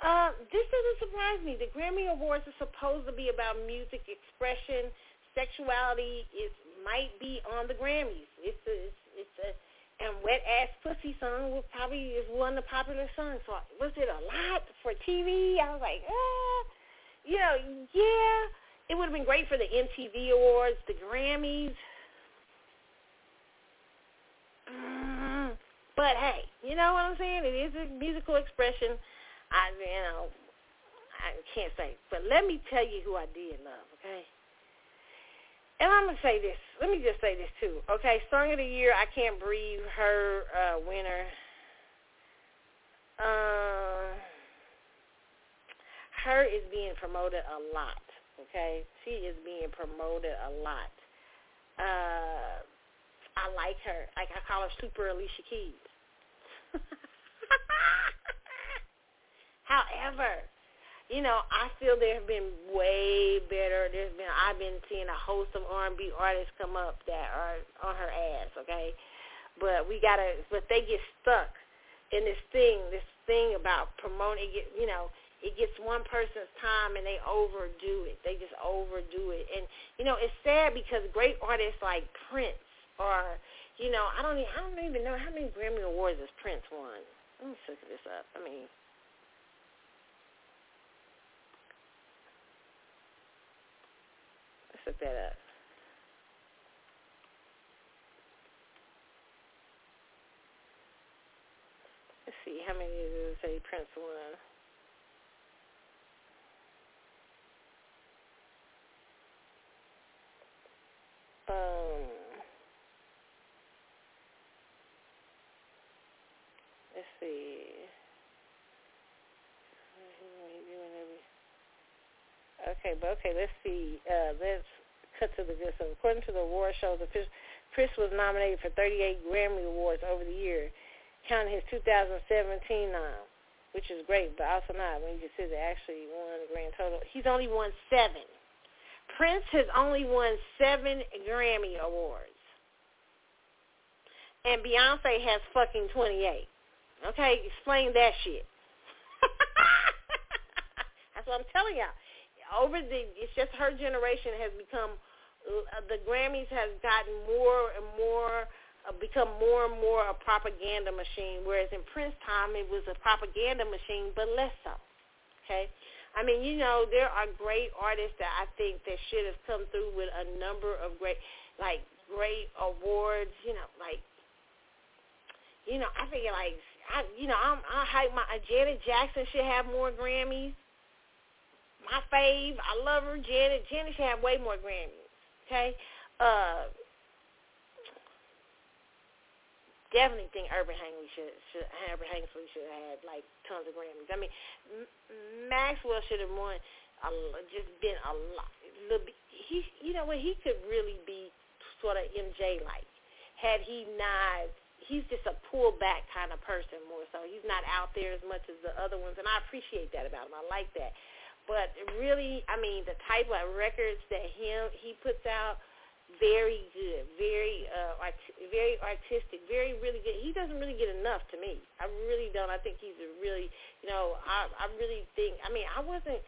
[SPEAKER 2] uh, this doesn't surprise me. The Grammy Awards are supposed to be about music expression. Sexuality is might be on the Grammys. It's a, it's, it's a and Wet Ass Pussy song was probably is one of the popular songs. So was it a lot for TV? I was like, ah, you know, yeah. It would have been great for the MTV Awards, the Grammys. Mm, but hey, you know what I'm saying? It is a musical expression. I, you know, I can't say. But let me tell you who I did love, okay? And I'm gonna say this. Let me just say this too, okay? Song of the year, I can't breathe. H.E.R. uh, winner. Uh, H.E.R. is being promoted a lot. Okay, she is being promoted a lot. Uh, I like her. Like I call her Super Alicia Keys. However, you know, I feel there have been way better. There's been I've been seeing a host of R&B artists come up that are on her ass. Okay, but we gotta. But they get stuck in this thing. This thing about promoting. You know, it gets one person's time and they overdo it. They just overdo it. And you know, it's sad because great artists like Prince or you know, I don't even, I don't even know how many Grammy awards has Prince won. Let me look this up. I mean, look that up. Let's see, how many does it say Prince won? Um, let's see. Okay, but okay, let's see. Uh, let's cut to the good. According to the award shows, Chris was nominated for 38 Grammy Awards over the year, counting his 2017 now, which is great, but also not when you consider actually won the grand total. He's only won seven. Prince has only won seven Grammy Awards. And Beyonce has fucking 28. Okay, explain that shit. That's what I'm telling y'all. Over the, it's just her generation has become the Grammys has gotten more and more uh, become more and more a propaganda machine, whereas in Prince time it was a propaganda machine, but less so. Okay, I mean, you know, there are great artists that I think that should have come through with a number of great, like great awards. You know, like, you know, I think like, I, you know, I'm, I hype my Janet Jackson should have more Grammys. My fave, I love her, Janet. Janet should have way more Grammys. Okay? Uh, definitely think Urban Hangley should, should Urban Hangley should have had like tons of Grammys. I mean, M- Maxwell should have won. A, just been a lot. Little bit, he, you know what? He could really be sort of MJ like. Had he not, he's just a pull back kind of person more so. He's not out there as much as the other ones, and I appreciate that about him. I like that. But really, I mean, the type of records that him he puts out, very good, very uh, art- very artistic, very really good. He doesn't really get enough to me. I really don't. I think he's a really, you know, I I really think. I mean, I wasn't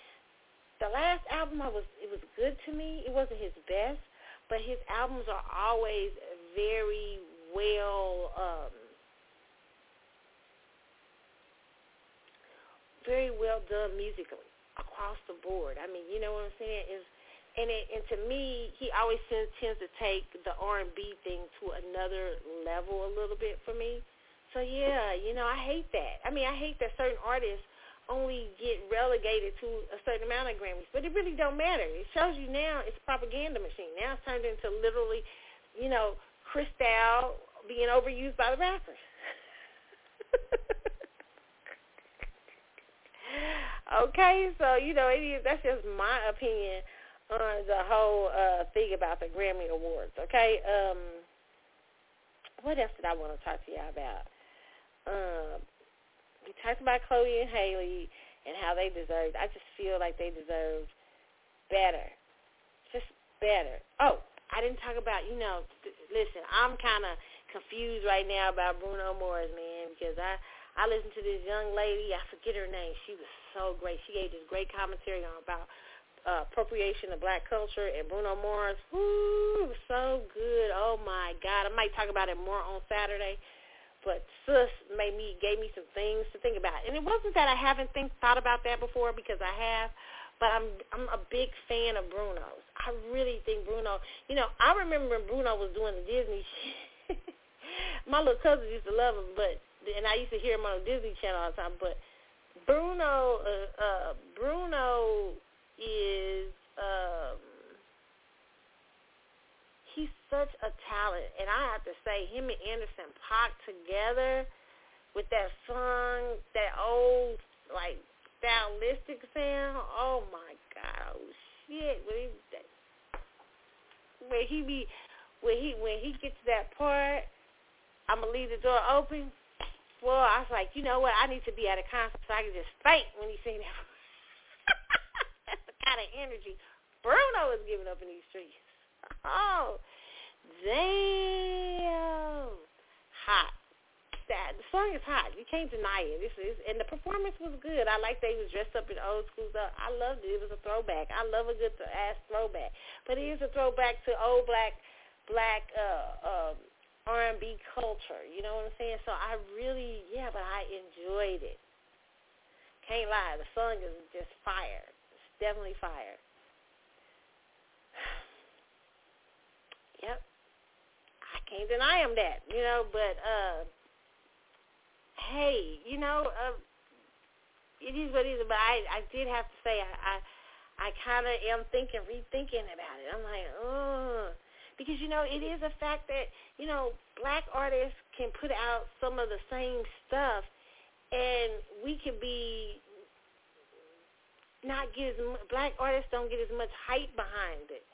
[SPEAKER 2] the last album. I was it was good to me. It wasn't his best, but his albums are always very well. um very well done musically across the board. I mean, you know what I'm saying? Is and it, and to me, he always tends, tends to take the R&B thing to another level a little bit for me. So yeah, you know, I hate that. I mean, I hate that certain artists only get relegated to a certain amount of Grammys, but it really don't matter. It shows you now it's a propaganda machine. Now it's turned into literally, you know, Cristal being overused by the rappers. okay, so you know, it is, that's just my opinion on the whole uh, thing about the Grammy Awards. Okay, um, what else did I want to talk to y'all about? Um, we talked about Chloe and Halle and how they deserved. I just feel like they deserve better, just better. Oh, I didn't talk about. You know, th- listen, I'm kind of confused right now about Bruno Mars, man, because I I listened to this young lady. I forget her name. She was so great. She gave this great commentary on about uh, appropriation of black culture and Bruno Mars. Whoo, so good. Oh my God. I might talk about it more on Saturday. But sis made me gave me some things to think about. And it wasn't that I haven't think thought about that before because I have, but I'm I'm a big fan of Bruno's. I really think Bruno you know, I remember when Bruno was doing the Disney shit. My little cousins used to love him, but and I used to hear him on Disney Channel all the time, but Bruno uh, uh Bruno is um he's such a talent and I have to say him and Anderson Paak together with that song, that old like stylistic sound, oh my god, oh shit. When he when he be when he when he gets to that part, I'ma leave the door open. Well, I was like, you know what, I need to be at a concert so I can just faint when he sing that That's the kind of energy Bruno is giving up in these streets. Oh, damn. Hot. That the song is hot. You can't deny it. This is and the performance was good. I like he was dressed up in old school stuff. I loved it. It was a throwback. I love a good ass throwback. But it is a throwback to old black black uh um R&B culture. You know what I'm saying? So I really, yeah, but I enjoyed it. Can't lie, the song is just fire. It's definitely fire. yep. I can't deny him that, you know, but uh hey, you know, uh it is what it is, but I I did have to say I I, I kind of am thinking, rethinking about it. I'm like, oh, because you know it is a fact that you know black artists can put out some of the same stuff, and we can be not get as black artists don't get as much hype behind it,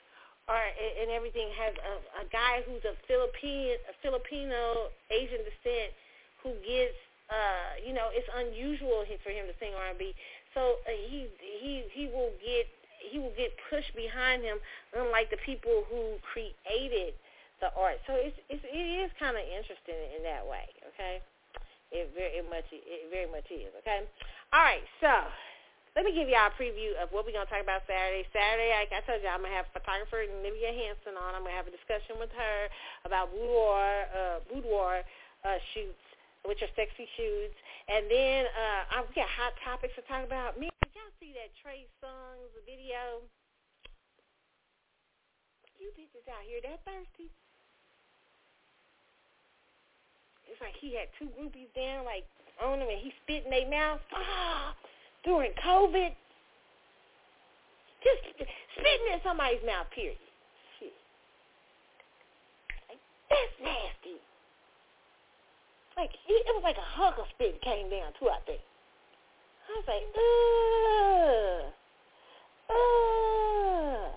[SPEAKER 2] or and everything has a, a guy who's a Philippine a Filipino Asian descent who gets uh you know it's unusual for him to sing R&B, so uh, he he he will get he will get pushed behind him, unlike the people who created the art. So it's, it's it is kind of interesting in that way. Okay, it very much it very much is. Okay, all right. So let me give y'all a preview of what we're gonna talk about Saturday. Saturday, like I told you, I'm gonna have photographer Nivea Hanson on. I'm gonna have a discussion with her about boudoir uh, boudoir uh, shoots with your sexy shoots. And then uh, I've got hot topics to talk about. Me, y'all see that Trey Songz video? You bitches out here that thirsty? It's like he had two groupies down, like on him, and he spit in their mouth ah, during COVID. Just spitting in somebody's mouth, period. Shit. That's nasty. Like it was like a hunk of spit came down too. I think. I was like, ugh, ugh,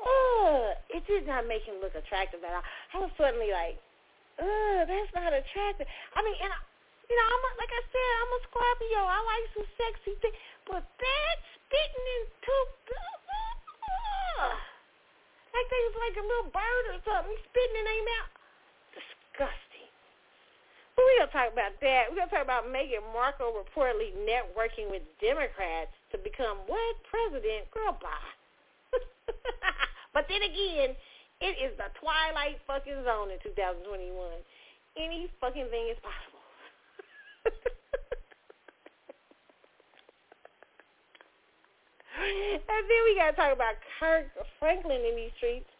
[SPEAKER 2] ugh. It did not make him look attractive at all. I was suddenly like, ugh, that's not attractive. I mean, and I, you know, I'm a, like I said, I'm a Scorpio. I like some sexy things, but that spitting into, uh, like they was like a little bird or something spitting in their mouth. Disgusting. We're gonna talk about that. We're gonna talk about Meghan Markle reportedly networking with Democrats to become what president? Girl, bye. but then again, it is the twilight fucking zone in 2021. Any fucking thing is possible. and then we gotta talk about Kirk Franklin in these streets.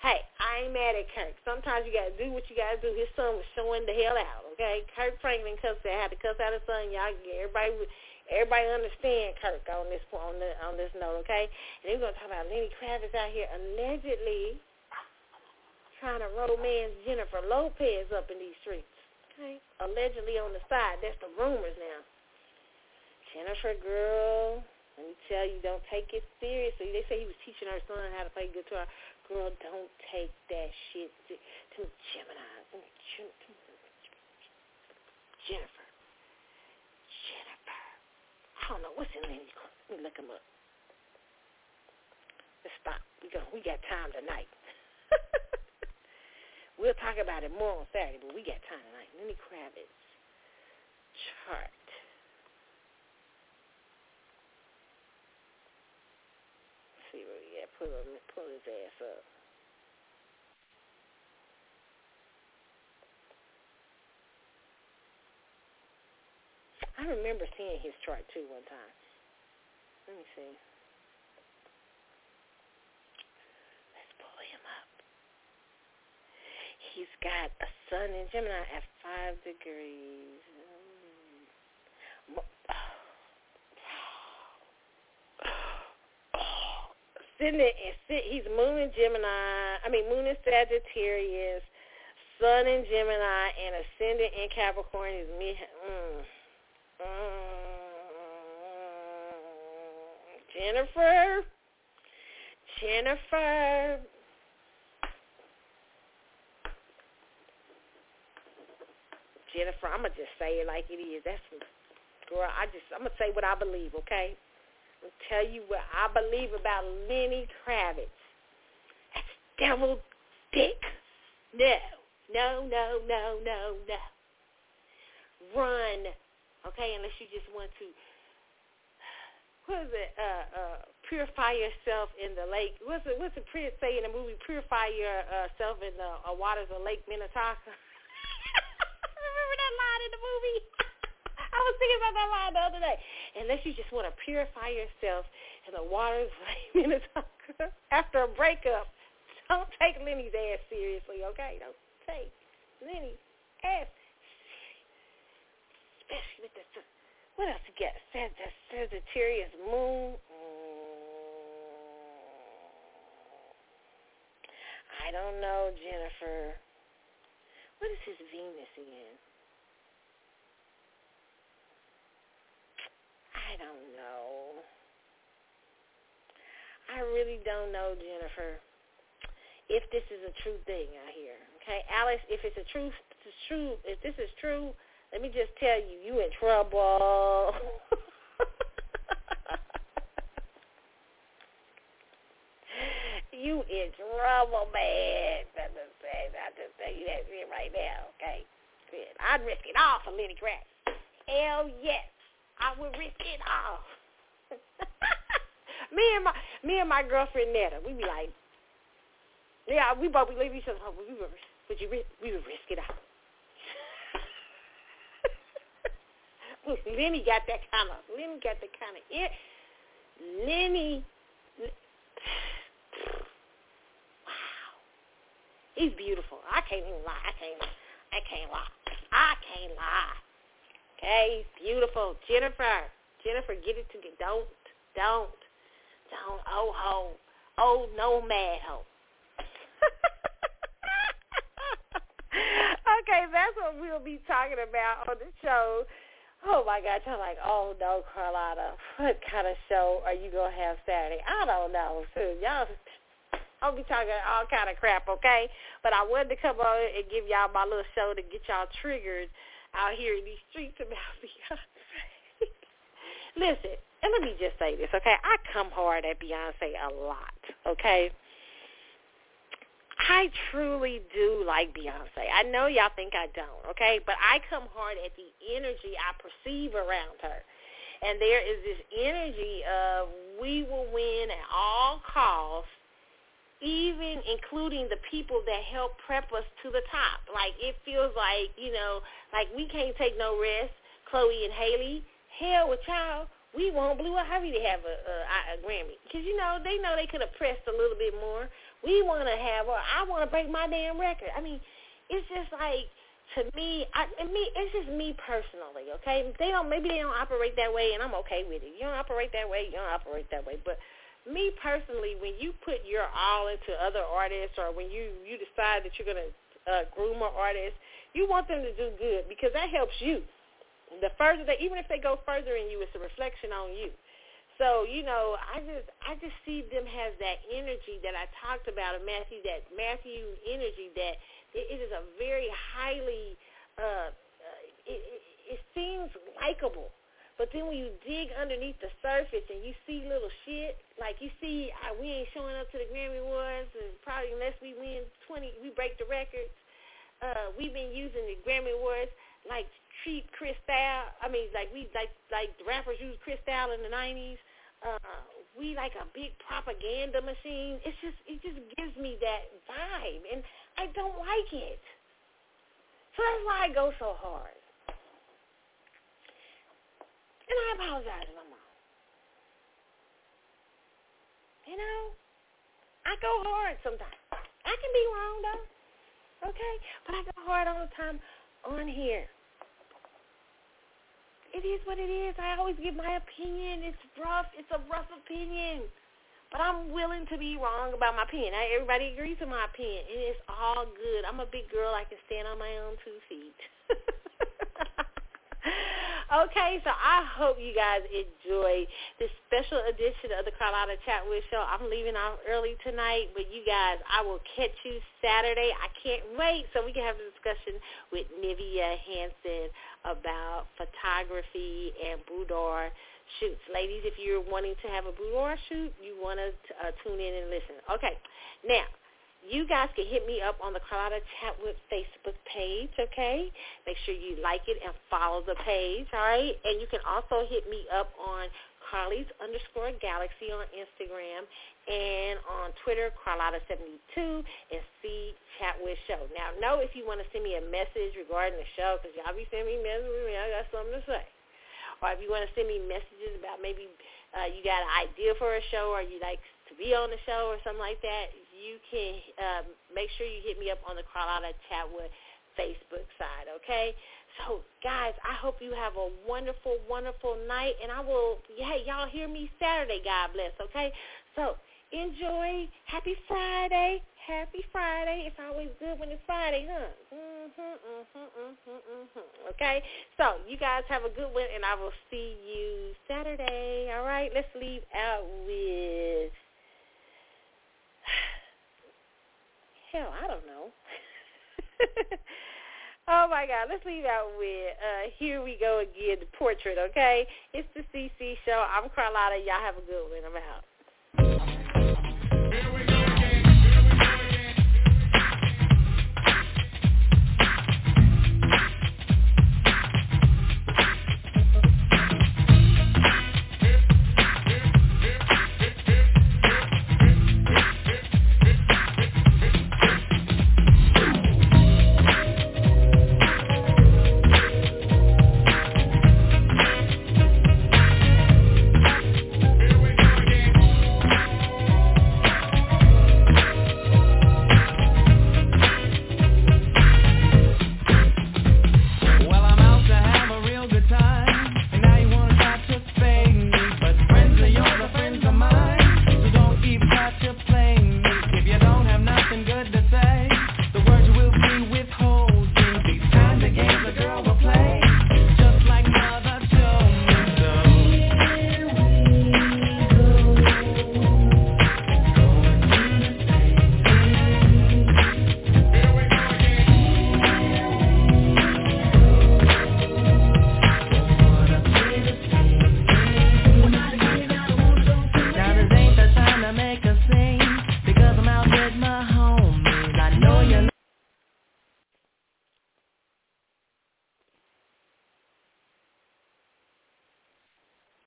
[SPEAKER 2] Hey, I ain't mad at Kirk. Sometimes you gotta do what you gotta do. His son was showing the hell out. Okay, Kirk Franklin cussed. I had to cuss out his son. Y'all, everybody, everybody understand Kirk on this on the on this note. Okay, and we're gonna talk about Lenny Kravitz out here allegedly trying to romance Jennifer Lopez up in these streets. Okay, allegedly on the side. That's the rumors now. Jennifer, girl, let me tell you, don't take it seriously. They say he was teaching her son how to play guitar. Girl, don't take that shit to, to Gemini. Jennifer. Jennifer. I don't know. What's in Lenny? Let me look him up. Let's stop. We go. We got time tonight. we'll talk about it more on Saturday, but we got time tonight. let Lenny Kravitz chart. see where he at. Pull him, pull his ass up. I remember seeing his chart too one time. Let me see. Let's pull him up. He's got a sun in Gemini at five degrees. Mm. Ascendant and he's moon in Gemini. I mean moon in Sagittarius, sun in Gemini, and ascendant in Capricorn is me. Mm, mm, Jennifer, Jennifer. Jennifer, I'm gonna just say it like it is. That's girl. I just I'm gonna say what I believe. Okay. I'll tell you what I believe about Lenny Kravitz. That's devil dick. No, no, no, no, no, no. Run, okay? Unless you just want to. What is it? Uh, uh, purify yourself in the lake. What's it? What's the prince say in the movie? Purify yourself in the uh, waters of Lake Minnetonka. Remember that line in the movie? I was thinking about that line the other day. Unless you just want to purify yourself in the waters of Minnetonka after a breakup, don't take Lenny's ass seriously, okay? Don't take Lenny's ass especially with the what else you got? Sagittarius moon. Mm. I don't know, Jennifer. What is his Venus again? I don't know. I really don't know, Jennifer. If this is a true thing out here, okay, Alice. If it's a truth, it's true. If this is true, let me just tell you, you in trouble. you in trouble, man. That's just say, I just tell you that shit right now, okay? Good. I'd risk it all for Lenny Kravitz. Hell yes. I would risk it all. me and my me and my girlfriend Netta, we be like, yeah, we both believe each other. We would, would you we would risk it all. Lenny got that kind of Lenny got that kind of it. Lenny, wow, he's beautiful. I can't even lie. I can't. I can't lie. I can't lie. Okay, beautiful. Jennifer, Jennifer, get it together. Don't, don't, don't. Oh ho, oh no mad ho. okay, that's what we'll be talking about on the show. Oh my God, I'm like, oh no, Carlotta, what kind of show are you gonna have Saturday? I don't know. Y'all, I'll be talking all kind of crap, okay? But I wanted to come on and give y'all my little show to get y'all triggered out here in these streets about Beyonce. Listen, and let me just say this, okay? I come hard at Beyonce a lot, okay? I truly do like Beyonce. I know y'all think I don't, okay? But I come hard at the energy I perceive around her. And there is this energy of we will win at all costs, even including the people that help prep us to the top. Like it feels like, you know, like we can't take no rest. Chloe and Halle. hell with y'all. We want Blue Ivy to have a, a, a Grammy because you know they know they could have pressed a little bit more. We want to have, or I want to break my damn record. I mean, it's just like to me, I, me, it's just me personally, okay? They don't, maybe they don't operate that way, and I'm okay with it. You don't operate that way, you don't operate that way. But me personally, when you put your all into other artists, or when you you decide that you're gonna uh, groom an artist, you want them to do good because that helps you. The further they, even if they go further in you, it's a reflection on you. So you know, I just I just see them has that energy that I talked about of Matthew, that Matthew energy that it, it is a very highly, uh, uh, it, it, it seems likable. But then when you dig underneath the surface and you see little shit, like you see, uh, we ain't showing up to the Grammy Awards, and probably unless we win 20, we break the records. Uh, we've been using the Grammy Awards like treat Cristal. I mean, like we like like the rappers used Cristal in the '90s. Uh, we like a big propaganda machine. It's just it just gives me that vibe, and I don't like it. So that's why I go so hard. And I apologize if I'm wrong. You know, I go hard sometimes. I can be wrong though. Okay? But I go hard all the time on here. It is what it is. I always give my opinion. It's rough. It's a rough opinion. But I'm willing to be wrong about my opinion. I, everybody agrees with my opinion, and it's all good. I'm a big girl. I can stand on my own two feet. okay, so I hope you guys enjoy this special edition of the Carlotta Chatwood Show. I'm leaving off early tonight, but you guys, I will catch you Saturday. I can't wait so we can have a discussion with Nivea Hansen about photography and boudoir shoots. Ladies, if you're wanting to have a boudoir shoot, you want to uh, tune in and listen. Okay. Now, you guys can hit me up on the Carlotta Chatwood Facebook page, okay? Make sure you like it and follow the page, all right? And you can also hit me up on Carly's underscore Galaxy on Instagram and on Twitter, Carlotta72 and C Chatwood Show. Now, know if you want to send me a message regarding the show because y'all be sending me messages. I got something to say or if you want to send me messages about maybe uh, you got an idea for a show or you like to be on the show or something like that, you can um, make sure you hit me up on the Carlotta Chatwood Facebook side, okay? So, guys, I hope you have a wonderful, wonderful night, and I will, hey, y'all hear me Saturday, God bless, okay? So, enjoy. Happy Friday. Happy Friday. It's always good when it's Friday, huh? Mm-hmm, mm-hmm, mm-hmm, mm-hmm. Okay? So you guys have a good one, and I will see you Saturday. All right? Let's leave out with... Hell, I don't know. oh, my God. Let's leave out with uh, Here We Go Again, the portrait, okay? It's the CC show. I'm Carlotta. Y'all have a good one. I'm out.